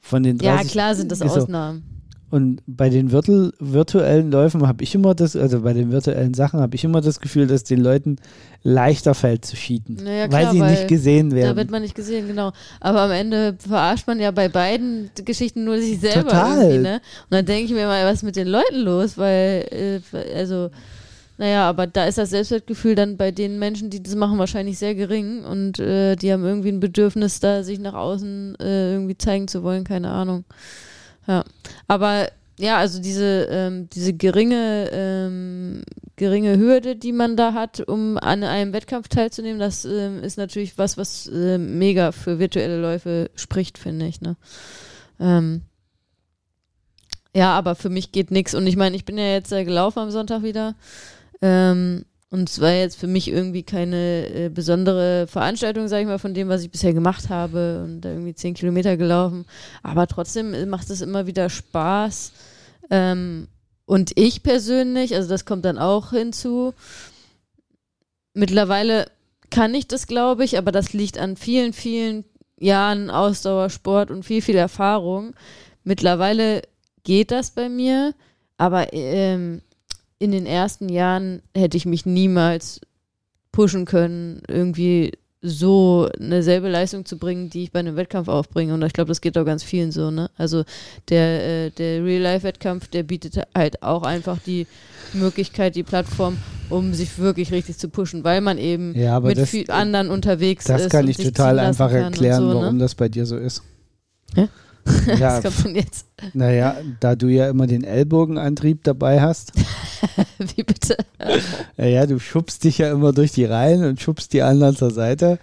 von den 30, Ja, klar sind das Ausnahmen. Und bei den virtuell, virtuellen Läufen habe ich immer das, also bei den virtuellen Sachen habe ich immer das Gefühl, dass den Leuten leichter fällt zu cheaten, Naja, weil klar, sie weil nicht gesehen Da werden. wird man nicht gesehen, genau. Aber am Ende verarscht man ja bei beiden Geschichten nur sich selber Total. ne? Und dann denke ich mir mal, was ist mit den Leuten los? Weil, äh, also, naja, aber da ist das Selbstwertgefühl dann bei den Menschen, die das machen, wahrscheinlich sehr gering und äh, die haben irgendwie ein Bedürfnis, da sich nach außen äh, irgendwie zeigen zu wollen, keine Ahnung. Ja. Aber ja, also diese, ähm, diese geringe, ähm, geringe Hürde, die man da hat, um an einem Wettkampf teilzunehmen, das ähm, ist natürlich was, was äh, mega für virtuelle Läufe spricht, finde ich. Ne? Ähm, ja, aber für mich geht nichts. Und ich meine, ich bin ja jetzt äh, gelaufen am Sonntag wieder. Ähm, und es war jetzt für mich irgendwie keine äh, besondere Veranstaltung, sage ich mal, von dem, was ich bisher gemacht habe und da irgendwie zehn Kilometer gelaufen. Aber trotzdem äh, macht es immer wieder Spaß. Ähm, und ich persönlich, also das kommt dann auch hinzu, mittlerweile kann ich das, glaube ich, aber das liegt an vielen, vielen Jahren Ausdauersport und viel, viel Erfahrung. Mittlerweile geht das bei mir, aber ähm, in den ersten Jahren hätte ich mich niemals pushen können, irgendwie so eine selbe Leistung zu bringen, die ich bei einem Wettkampf aufbringe. Und ich glaube, das geht auch ganz vielen so, ne? Also der, äh, der Real-Life-Wettkampf, der bietet halt auch einfach die Möglichkeit, die Plattform, um sich wirklich richtig zu pushen, weil man eben Ja, mit das- anderen unterwegs Das ist. kann und ich total einfach kann erklären, so, warum Ne? das bei dir so ist. Hä? Ja, Was kommt denn jetzt? naja, da du ja immer den Ellbogenantrieb dabei hast, Wie bitte? ja, ja, du schubst dich ja immer durch die Reihen und schubst die anderen zur Seite.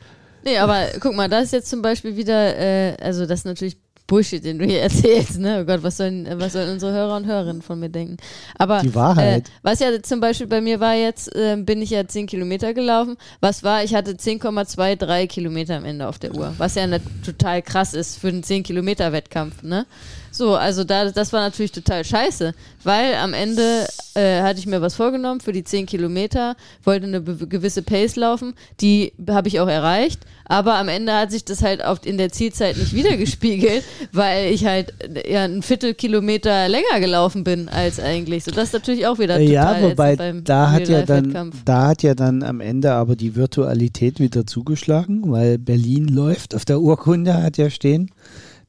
Nee, aber guck mal, das ist jetzt zum Beispiel wieder, äh, also das ist natürlich Bullshit, den du hier erzählst, ne? Oh Gott, was sollen, was sollen unsere Hörer und Hörerinnen von mir denken? Aber Die Wahrheit. Äh, was ja zum Beispiel bei mir war jetzt, äh, bin ich ja 10 Kilometer gelaufen. Was war, ich hatte 10,23 Kilometer am Ende auf der Uhr, was ja ne, total krass ist für einen 10 Kilometer Wettkampf, ne? So, also da, das war natürlich total scheiße, weil am Ende äh, hatte ich mir was vorgenommen für die 10 Kilometer, wollte eine gewisse Pace laufen, die habe ich auch erreicht, aber am Ende hat sich das halt oft in der Zielzeit nicht wiedergespiegelt, weil ich halt äh, ja ein Viertelkilometer länger gelaufen bin als eigentlich. So, das ist natürlich auch wieder total Ja, wobei da hat ja dann, da hat ja dann am Ende aber die Virtualität wieder zugeschlagen, weil Berlin läuft. Auf der Urkunde hat ja stehen,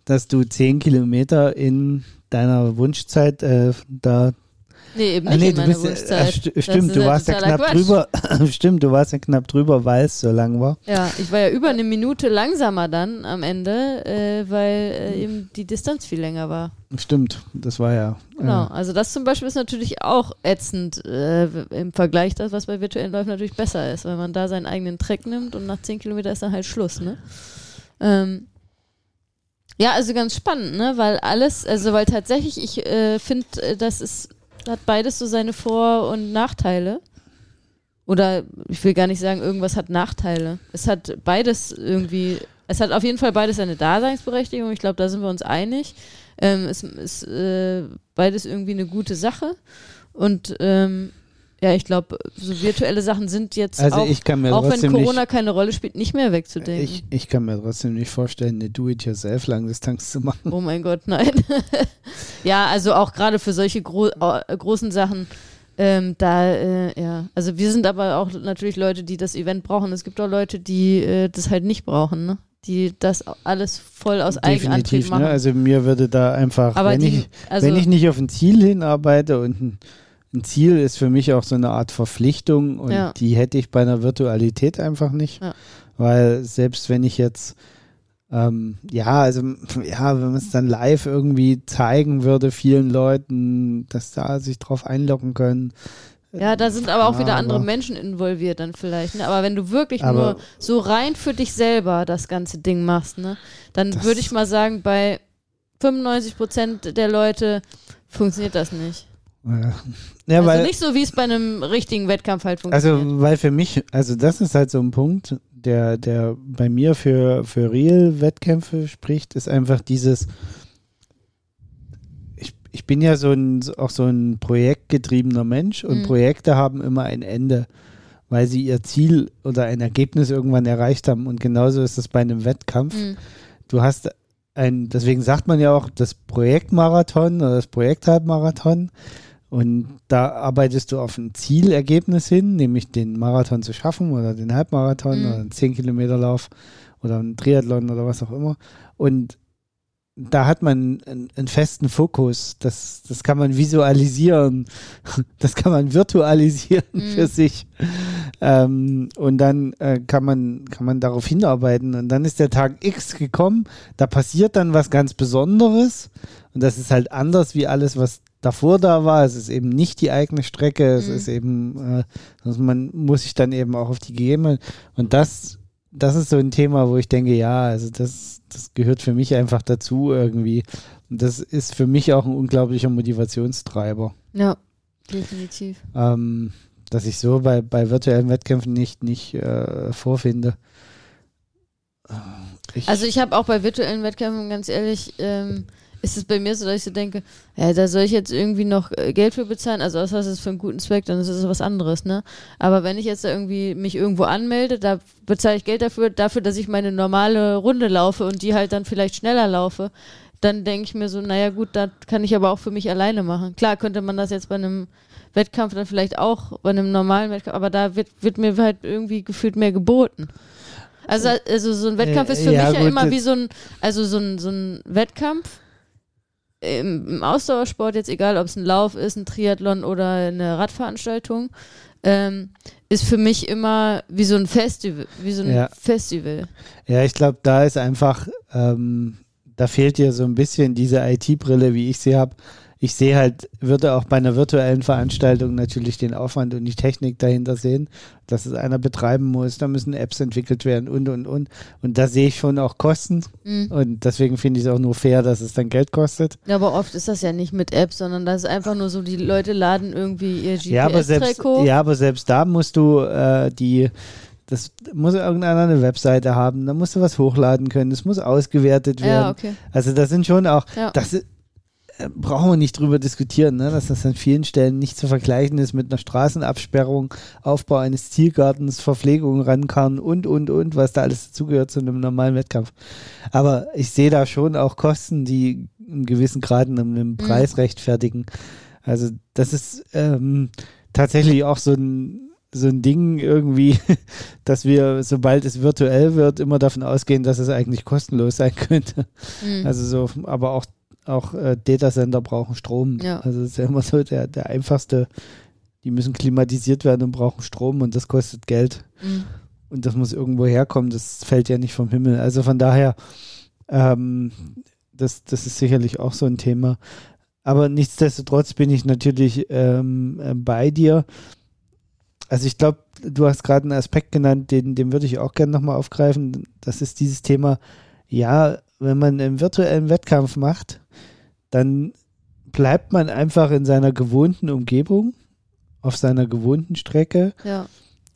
dass du 10 Kilometer in deiner Wunschzeit äh, da Nee, eben Ah, nicht nee, in du meiner bist, ja- Wunschzeit. äh, st stimmt, du ja warst ja knapp Quatsch. drüber. stimmt, du warst ja knapp drüber, weil es so lang war. Ja, ich war ja über eine Minute langsamer dann am Ende, äh, weil äh, eben die Distanz viel länger war. Stimmt, das war ja. Genau, Äh, also das zum Beispiel ist natürlich auch ätzend äh, im Vergleich das, was bei virtuellen Läufen natürlich besser ist, weil man da seinen eigenen Track nimmt und nach 10 Kilometer ist dann halt Schluss, ne? Ähm, ja, also ganz spannend, ne? Weil alles, also weil tatsächlich, ich äh, finde, äh, das ist, hat beides so seine Vor- und Nachteile. Oder ich will gar nicht sagen, irgendwas hat Nachteile. Es hat beides irgendwie, es hat auf jeden Fall beides seine Daseinsberechtigung. Ich glaube, da sind wir uns einig. Ähm, es ist äh, beides irgendwie eine gute Sache. Und ähm, ja, ich glaube, so virtuelle Sachen sind jetzt also auch, auch wenn Corona nicht, keine Rolle spielt, nicht mehr wegzudenken. ich, ich kann mir trotzdem nicht vorstellen, eine Do-it-yourself-Langdistanz zu machen. Oh mein Gott, nein. ja, also auch gerade für solche gro äh, großen Sachen, ähm, da, äh, ja. Also wir sind aber auch natürlich Leute, die das Event brauchen. Es gibt auch Leute, die äh, das halt nicht brauchen, ne? Die das alles voll aus Eigenantrieb Definitiv, machen. ne? Also mir würde da einfach, aber wenn, die, ich, also, wenn ich nicht auf ein Ziel hinarbeite und ein, ein Ziel ist für mich auch so eine Art Verpflichtung und Ja. die hätte ich bei einer Virtualität einfach nicht. Ja. Weil selbst wenn ich jetzt ähm, ja, also ja, wenn man es dann live irgendwie zeigen würde, vielen Leuten, dass da sich drauf einloggen können. ja, da sind aber auch wieder andere Menschen involviert dann vielleicht. Ne? Aber wenn du wirklich nur so rein für dich selber das ganze Ding machst, ne, dann würde ich mal sagen, bei 95 Prozent der Leute funktioniert das nicht. Ja, also weil nicht so, wie es bei einem richtigen Wettkampf halt funktioniert. Also, weil für mich, also das ist halt so ein Punkt, der, der bei mir für, für Real-Wettkämpfe spricht, ist einfach dieses, ich, ich bin ja so ein, auch so ein projektgetriebener Mensch und Mhm. Projekte haben immer ein Ende, weil sie ihr Ziel oder ein Ergebnis irgendwann erreicht haben und genauso ist es bei einem Wettkampf. Mhm. Du hast ein, deswegen sagt man ja auch das Projektmarathon oder das Projekthalbmarathon. Und da arbeitest du auf ein Zielergebnis hin, nämlich den Marathon zu schaffen oder den Halbmarathon mhm. oder einen 10 Kilometer Lauf oder einen Triathlon oder was auch immer. Und da hat man einen, einen, festen Fokus. Das, das kann man visualisieren. Das kann man virtualisieren mhm. für sich. Ähm, und dann äh, kann, man, kann man darauf hinarbeiten. Und dann ist der Tag X gekommen. Da passiert dann was ganz Besonderes. Und das ist halt anders wie alles, was davor da war. Es ist eben nicht die eigene Strecke. Es mhm. ist eben, äh, man muss sich dann eben auch auf die Gegebenheiten. Und das das ist so ein Thema, wo ich denke, ja, also das, das gehört für mich einfach dazu irgendwie. Und das ist für mich auch ein unglaublicher Motivationstreiber. Ja, definitiv. Ähm, dass ich so bei, bei virtuellen Wettkämpfen nicht, nicht äh, vorfinde. Ich also ich habe auch bei virtuellen Wettkämpfen ganz ehrlich ähm, ist es bei mir so, dass ich so denke, ja, da soll ich jetzt irgendwie noch äh, Geld für bezahlen, also außer es ist für einen guten Zweck, dann ist es was anderes, ne? Aber wenn ich jetzt da irgendwie mich irgendwo anmelde, da bezahle ich Geld dafür, dafür, dass ich meine normale Runde laufe und die halt dann vielleicht schneller laufe, dann denke ich mir so, naja gut, das kann ich aber auch für mich alleine machen. Klar könnte man das jetzt bei einem Wettkampf dann vielleicht auch, bei einem normalen Wettkampf, aber da wird, wird mir halt irgendwie gefühlt mehr geboten. Also, also so ein Wettkampf ist für ja, mich ja immer wie so ein, also so ein, so ein Wettkampf im, Ausdauersport, jetzt egal ob es ein Lauf ist, ein Triathlon oder eine Radveranstaltung, ähm, ist für mich immer wie so ein Festival, wie so ein ja. Festival. Ja, ich glaube, da ist einfach, ähm, da fehlt dir so ein bisschen diese IT-Brille, wie ich sie habe ich sehe halt, würde auch bei einer virtuellen Veranstaltung natürlich den Aufwand und die Technik dahinter sehen, dass es einer betreiben muss, da müssen Apps entwickelt werden und und und. Und da sehe ich schon auch Kosten. Mhm. Und deswegen finde ich es auch nur fair, dass es dann Geld kostet. Ja, aber oft ist das ja nicht mit Apps, sondern das ist einfach nur so, die Leute laden irgendwie ihr GPS-Track ja, aber selbst. Ja, aber selbst da musst du äh, die das muss irgendeiner eine Webseite haben, da musst du was hochladen können, das muss ausgewertet werden. Ja, okay. Also das sind schon auch, ja. das, brauchen wir nicht drüber diskutieren, ne? dass das an vielen Stellen nicht zu vergleichen ist mit einer Straßenabsperrung, Aufbau eines Zielgartens, Verpflegung ran kann und, und, und, was da alles dazugehört zu einem normalen Wettkampf. Aber ich sehe da schon auch Kosten, die einen gewissen Grad einem, einem mhm. Preis mhm. rechtfertigen. Also das ist ähm, tatsächlich auch so ein so ein Ding irgendwie, dass wir, sobald es virtuell wird, immer davon ausgehen, dass es eigentlich kostenlos sein könnte. Mhm. Also so, aber auch auch äh, Datacenter brauchen Strom. Ja. Also das ist ja immer so der, der einfachste. Die müssen klimatisiert werden und brauchen Strom und das kostet Geld. Mhm. Und das muss irgendwo herkommen, das fällt ja nicht vom Himmel. Also von daher, ähm, das, das ist sicherlich auch so ein Thema. Aber nichtsdestotrotz bin ich natürlich ähm, äh, bei dir. Also ich glaube, du hast gerade einen Aspekt genannt, den, den würde ich auch gerne nochmal aufgreifen. Das ist dieses Thema, ja, wenn man einen virtuellen Wettkampf macht, dann bleibt man einfach in seiner gewohnten Umgebung, auf seiner gewohnten Strecke. Ja.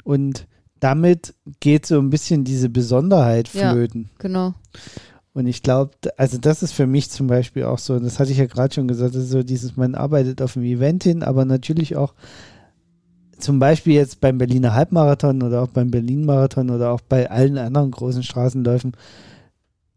Und damit geht so ein bisschen diese Besonderheit flöten. Ja, genau. Und ich glaube, also das ist für mich zum Beispiel auch so, und das hatte ich ja gerade schon gesagt, das ist so dieses, man arbeitet auf dem Event hin, aber natürlich auch zum Beispiel jetzt beim Berliner Halbmarathon oder auch beim Berlin-Marathon oder auch bei allen anderen großen Straßenläufen,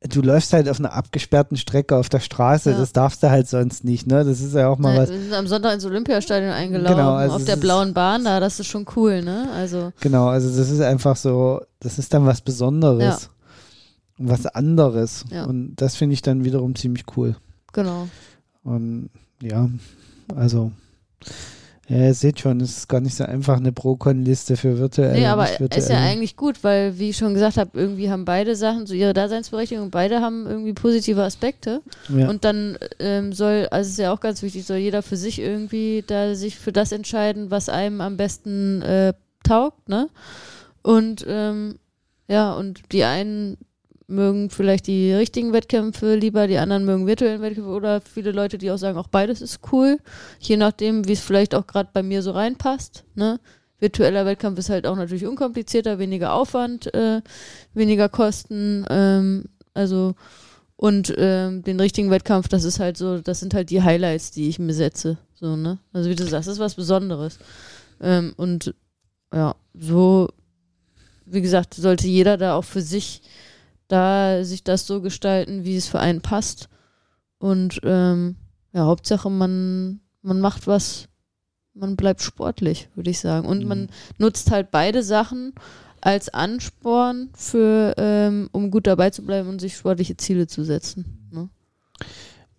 du läufst halt auf einer abgesperrten Strecke auf der Straße, ja. das darfst du halt sonst nicht, ne? Das ist ja auch mal ja, was. Wir sind am Sonntag ins Olympiastadion eingeladen, genau, also auf der blauen Bahn da, das ist schon cool, ne? Also. Genau, also das ist einfach so, das ist dann was Besonderes. Ja. Was anderes. Ja. Und das finde ich dann wiederum ziemlich cool. Genau. Und ja, also ja, ihr seht schon, es ist gar nicht so einfach eine Pro-Con-Liste für virtuell. Nee, aber virtuell. ist ja eigentlich gut, weil, wie ich schon gesagt habe, irgendwie haben beide Sachen so ihre Daseinsberechtigung, beide haben irgendwie positive Aspekte. Ja. Und dann ähm, soll, also ist ja auch ganz wichtig, soll jeder für sich irgendwie da sich für das entscheiden, was einem am besten äh, taugt, ne? Und ähm, ja, und die einen mögen vielleicht die richtigen Wettkämpfe lieber, die anderen mögen virtuellen Wettkämpfe oder viele Leute, die auch sagen, auch beides ist cool, je nachdem, wie es vielleicht auch gerade bei mir so reinpasst. Ne? Virtueller Wettkampf ist halt auch natürlich unkomplizierter, weniger Aufwand, äh, weniger Kosten, ähm, also und ähm, den richtigen Wettkampf, das ist halt so, das sind halt die Highlights, die ich mir setze. So, ne? Also wie du sagst, das ist was Besonderes. Ähm, und ja, so, wie gesagt, sollte jeder da auch für sich da sich das so gestalten, wie es für einen passt. Und ähm, ja, Hauptsache man, man macht was, man bleibt sportlich, würde ich sagen. Und mhm. man nutzt halt beide Sachen als Ansporn für, ähm, um gut dabei zu bleiben und sich sportliche Ziele zu setzen. Ne?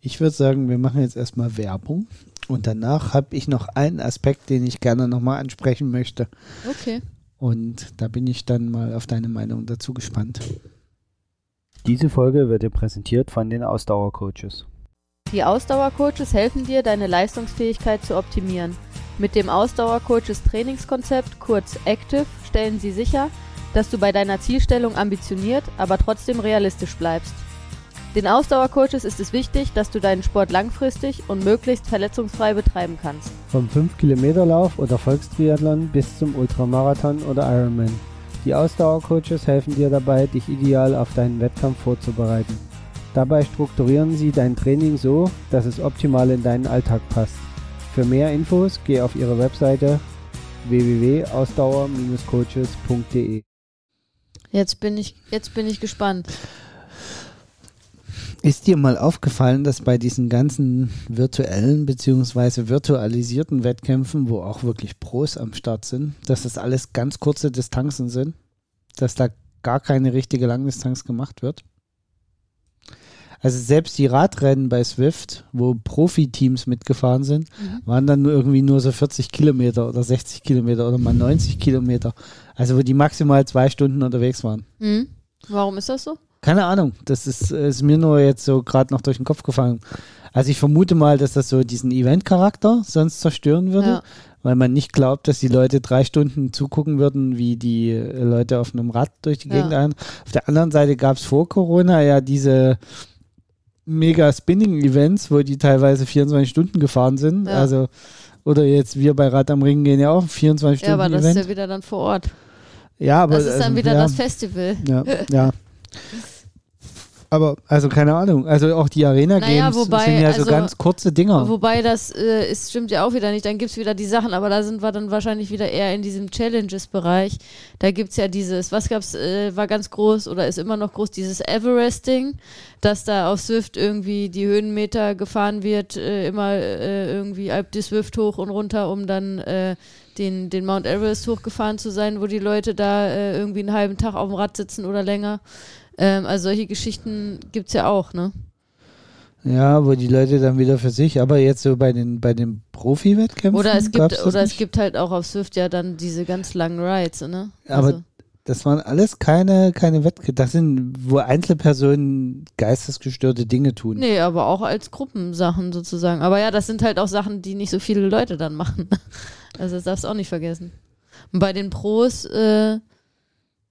Ich würde sagen, wir machen jetzt erstmal Werbung und danach habe ich noch einen Aspekt, den ich gerne nochmal ansprechen möchte. Okay. Und da bin ich dann mal auf deine Meinung dazu gespannt. Diese Folge wird dir präsentiert von den Ausdauercoaches. Die Ausdauercoaches helfen dir, deine Leistungsfähigkeit zu optimieren. Mit dem Ausdauercoaches Trainingskonzept, kurz Active, stellen sie sicher, dass du bei deiner Zielstellung ambitioniert, aber trotzdem realistisch bleibst. Den Ausdauercoaches ist es wichtig, dass du deinen Sport langfristig und möglichst verletzungsfrei betreiben kannst. Vom 5-Kilometer-Lauf oder Volkstriathlon bis zum Ultramarathon oder Ironman. Die Ausdauercoaches helfen dir dabei, dich ideal auf deinen Wettkampf vorzubereiten. Dabei strukturieren sie dein Training so, dass es optimal in deinen Alltag passt. Für mehr Infos geh auf ihre Webseite www.ausdauer-coaches.de. Jetzt bin ich, jetzt bin ich gespannt. Ist dir mal aufgefallen, dass bei diesen ganzen virtuellen bzw. virtualisierten Wettkämpfen, wo auch wirklich Pros am Start sind, dass das alles ganz kurze Distanzen sind? Dass da gar keine richtige Langdistanz gemacht wird? Also selbst die Radrennen bei Swift, wo Profiteams mitgefahren sind, mhm. waren dann nur irgendwie nur so 40 Kilometer oder 60 Kilometer oder mal 90 Kilometer. Also wo die maximal zwei Stunden unterwegs waren. Mhm. Warum ist das so? Keine Ahnung. Das ist, ist mir nur jetzt so gerade noch durch den Kopf gefallen. Also ich vermute mal, dass das so diesen Event-Charakter sonst zerstören würde, ja. weil man nicht glaubt, dass die Leute drei Stunden zugucken würden, wie die Leute auf einem Rad durch die Gegend ja. ein. Auf der anderen Seite gab es vor Corona ja diese mega Spinning-Events, wo die teilweise 24 Stunden gefahren sind. Ja. Also, oder jetzt wir bei Rad am Ring gehen ja auch 24 Stunden. Ja, aber das Event. ist ja wieder dann vor Ort. Ja, aber. Das ist dann also, wieder das Festival. Ja, ja. Aber, also keine Ahnung, also auch die Arena-Games naja, sind ja also, so ganz kurze Dinger. Wobei das äh, ist, stimmt ja auch wieder nicht, dann gibt es wieder die Sachen, aber da sind wir dann wahrscheinlich wieder eher in diesem Challenges-Bereich. Da gibt es ja dieses, was gab's, äh, war ganz groß oder ist immer noch groß, dieses Everesting, dass da auf Swift irgendwie die Höhenmeter gefahren wird, äh, immer äh, irgendwie Alp die Swift hoch und runter, um dann äh, den, den Mount Everest hochgefahren zu sein, wo die Leute da äh, irgendwie einen halben Tag auf dem Rad sitzen oder länger. Ähm, also solche Geschichten gibt es ja auch, ne? Ja, wo die Leute dann wieder für sich, aber jetzt so bei den, bei den Profi-Wettkämpfen. Oder es gibt, oder es gibt halt auch auf Swift ja dann diese ganz langen Rides, ne? Also. Aber das waren alles keine, keine Wettkämpfe. Das sind, wo Einzelpersonen geistesgestörte Dinge tun. Nee, aber auch als Gruppensachen sozusagen. Aber ja, das sind halt auch Sachen, die nicht so viele Leute dann machen. Also das darfst du auch nicht vergessen. Und bei den Pros, äh,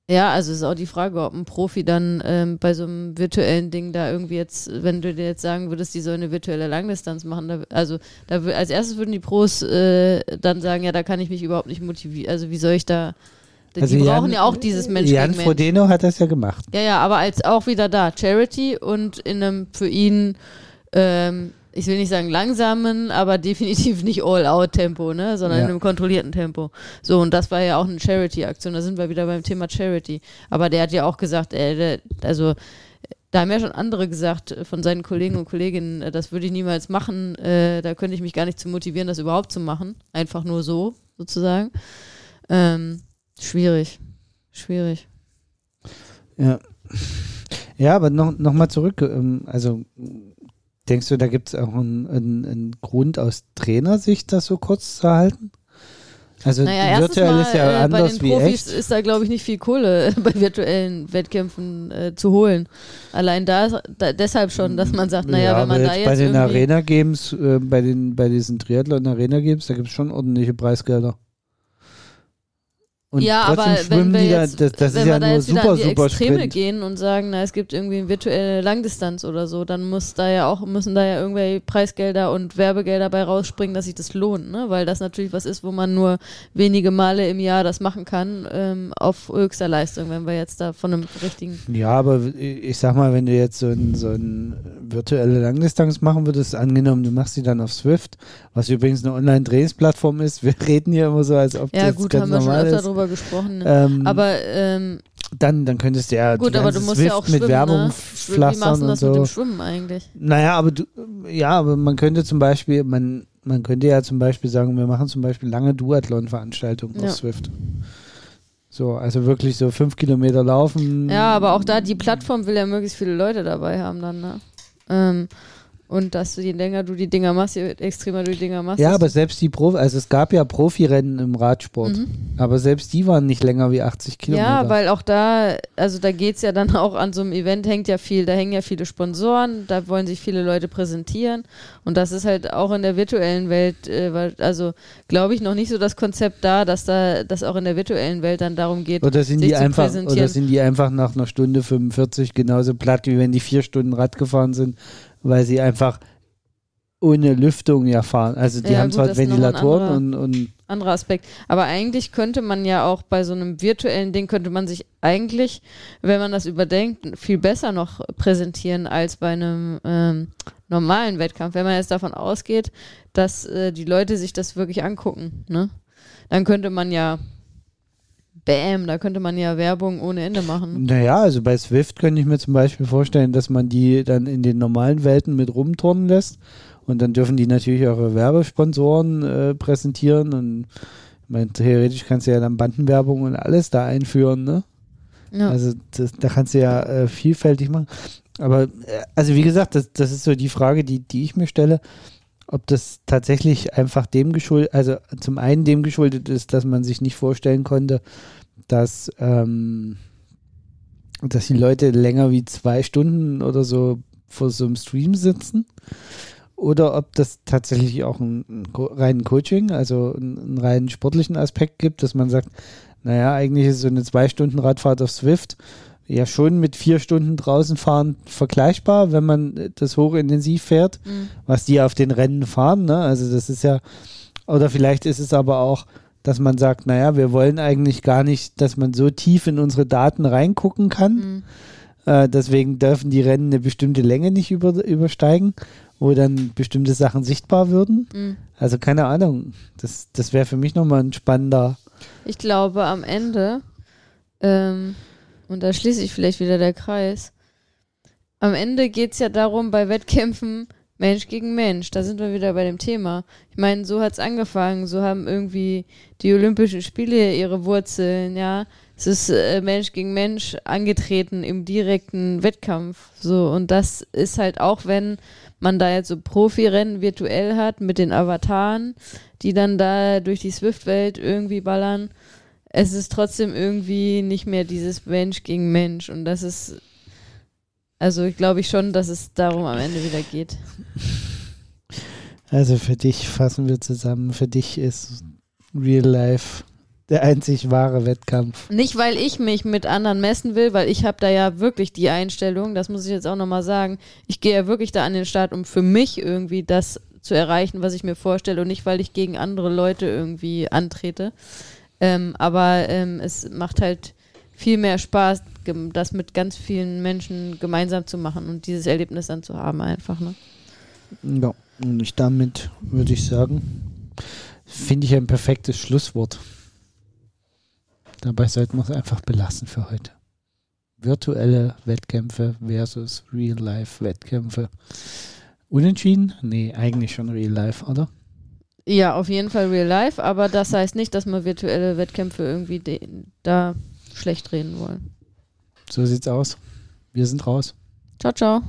ja, also ist auch die Frage, ob ein Profi dann ähm, bei so einem virtuellen Ding da irgendwie jetzt, wenn du dir jetzt sagen würdest, die soll eine virtuelle Langdistanz machen, da, also da, als erstes würden die Pros äh, dann sagen, ja, da kann ich mich überhaupt nicht motivieren, also wie soll ich da, die also brauchen Jan, ja auch dieses Mensch Jan Frodeno hat das ja gemacht. Ja, ja, aber als auch wieder da, Charity und in einem für ihn ähm, ich will nicht sagen langsamen, aber definitiv nicht All-Out-Tempo, ne, sondern ja. in einem kontrollierten Tempo. So, und das war ja auch eine Charity-Aktion. Da sind wir wieder beim Thema Charity. Aber der hat ja auch gesagt, ey, der, also da haben ja schon andere gesagt äh, von seinen Kollegen und Kolleginnen, äh, das würde ich niemals machen. Äh, da könnte ich mich gar nicht zu motivieren, das überhaupt zu machen. Einfach nur so, sozusagen. Ähm, schwierig. Schwierig. Ja. Ja, aber noch, noch mal zurück. Ähm, also Denkst du, da gibt es auch einen, einen, einen, Grund aus Trainersicht, das so kurz zu halten? Also naja, virtuell mal, ist ja äh, anders bei den wie Profis echt. ist da glaube ich nicht viel Kohle bei virtuellen Wettkämpfen äh, zu holen. Allein da, da, deshalb schon, dass man sagt, naja, ja, wenn man da jetzt bei den Arena Games, äh, bei den bei diesen Triathlon Arena Games, da gibt es schon ordentliche Preisgelder. Und ja, aber wenn wir jetzt, da, das, das wenn wir ja da jetzt super, wieder an die Extreme Sprint. gehen und sagen, na, es gibt irgendwie eine virtuelle Langdistanz oder so, dann muss da ja auch, müssen da ja irgendwelche Preisgelder und Werbegelder bei rausspringen, dass sich das lohnt, ne? Weil das natürlich was ist, wo man nur wenige Male im Jahr das machen kann, ähm, auf höchster Leistung, wenn wir jetzt da von einem richtigen. Ja, aber ich sag mal, wenn du jetzt so ein, so ein virtuelle Langdistanz machen würdest, angenommen, du machst sie dann auf Swift, was übrigens eine Online-Trainingsplattform ist, wir reden hier immer so, als ob ja, das gut, ganz haben wir schon öfter ist. Drüber gesprochen. Ne? Ähm, Aber ähm, dann, dann könntest du ja Gut, aber du musst Swift ja auch mit Werbung ne? pflastern Wie machst du und das so. mit dem Schwimmen eigentlich? Naja, aber du, ja, aber man könnte zum Beispiel, man, man könnte ja zum Beispiel sagen, wir machen zum Beispiel lange Duathlon-Veranstaltungen Ja. auf Swift. So, also wirklich so fünf Kilometer laufen. Ja, aber auch da, die Plattform will ja möglichst viele Leute dabei haben dann, ne? Ähm, und dass du je länger du die Dinger machst, je extremer du die Dinger machst. Ja, aber selbst die Profi, also es gab ja Profirennen im Radsport, Mhm. aber selbst die waren nicht länger wie 80 Kilometer. Ja, weil auch da, also da geht es ja dann auch an so einem Event, hängt ja viel, da hängen ja viele Sponsoren, da wollen sich viele Leute präsentieren und das ist halt auch in der virtuellen Welt, äh, weil, also glaube ich noch nicht so das Konzept da, dass da das auch in der virtuellen Welt dann darum geht, Oder sind sich die einfach, präsentieren. oder sind die einfach nach einer Stunde 45 genauso platt, wie wenn die vier Stunden Rad gefahren sind, weil sie einfach ohne Lüftung ja fahren. Also die Ja, haben zwar Ventilatoren und, und anderer Aspekt. Aber eigentlich könnte man ja auch bei so einem virtuellen Ding, könnte man sich eigentlich, wenn man das überdenkt, viel besser noch präsentieren als bei einem ähm, normalen Wettkampf. Wenn man jetzt davon ausgeht, dass äh, die Leute sich das wirklich angucken, ne? Dann könnte man ja, bam, da könnte man ja Werbung ohne Ende machen. Naja, also bei Swift könnte ich mir zum Beispiel vorstellen, dass man die dann in den normalen Welten mit rumturnen lässt und dann dürfen die natürlich eure Werbesponsoren äh, präsentieren und meine, theoretisch kannst du ja dann Bandenwerbung und alles da einführen, ne? Ja. Also das, da kannst du ja äh, vielfältig machen. Aber äh, also wie gesagt, das, das ist so die Frage, die, die ich mir stelle, ob das tatsächlich einfach dem geschuldet, also zum einen dem geschuldet ist, dass man sich nicht vorstellen konnte, dass, ähm, dass die Leute länger wie zwei Stunden oder so vor so einem Stream sitzen. Oder ob das tatsächlich auch einen, einen reinen Coaching, also einen, einen reinen sportlichen Aspekt gibt, dass man sagt, naja, eigentlich ist so eine zwei Stunden Radfahrt auf Swift ja schon mit vier Stunden draußen fahren vergleichbar, wenn man das hochintensiv fährt, Mhm. was die auf den Rennen fahren. Ne? Also das ist ja, oder vielleicht ist es aber auch, dass man sagt, naja, wir wollen eigentlich gar nicht, dass man so tief in unsere Daten reingucken kann. Mhm. Äh, deswegen dürfen die Rennen eine bestimmte Länge nicht über, übersteigen, wo dann bestimmte Sachen sichtbar würden. Mhm. Also keine Ahnung. Das, das wäre für mich nochmal ein spannender. Ich glaube, am Ende, ähm, und da schließe ich vielleicht wieder der Kreis, am Ende geht es ja darum, bei Wettkämpfen Mensch gegen Mensch. Da sind wir wieder bei dem Thema. Ich meine, so hat es angefangen. So haben irgendwie die Olympischen Spiele ihre Wurzeln, ja. Es ist äh, Mensch gegen Mensch angetreten im direkten Wettkampf. So, und das ist halt auch, wenn man da jetzt so Profirennen virtuell hat mit den Avataren, die dann da durch die Swift-Welt irgendwie ballern. Es ist trotzdem irgendwie nicht mehr dieses Mensch gegen Mensch. Und das ist, also ich glaube ich schon, dass es darum am Ende wieder geht. Also für dich fassen wir zusammen. Für dich ist Real Life der einzig wahre Wettkampf. Nicht, weil ich mich mit anderen messen will, weil ich habe da ja wirklich die Einstellung, das muss ich jetzt auch nochmal sagen, ich gehe ja wirklich da an den Start, um für mich irgendwie das zu erreichen, was ich mir vorstelle und nicht, weil ich gegen andere Leute irgendwie antrete. Ähm, aber ähm, es macht halt viel mehr Spaß, das mit ganz vielen Menschen gemeinsam zu machen und dieses Erlebnis dann zu haben einfach. Ne? Ja, und ich damit würde ich sagen, finde ich ein perfektes Schlusswort. Dabei sollten wir es einfach belassen für heute. Virtuelle Wettkämpfe versus Real-Life-Wettkämpfe. Unentschieden? Nee, eigentlich schon Real-Life, oder? Ja, auf jeden Fall real life, aber das heißt nicht, dass wir virtuelle Wettkämpfe irgendwie da schlecht reden wollen. So sieht's aus. Wir sind raus. Ciao, ciao.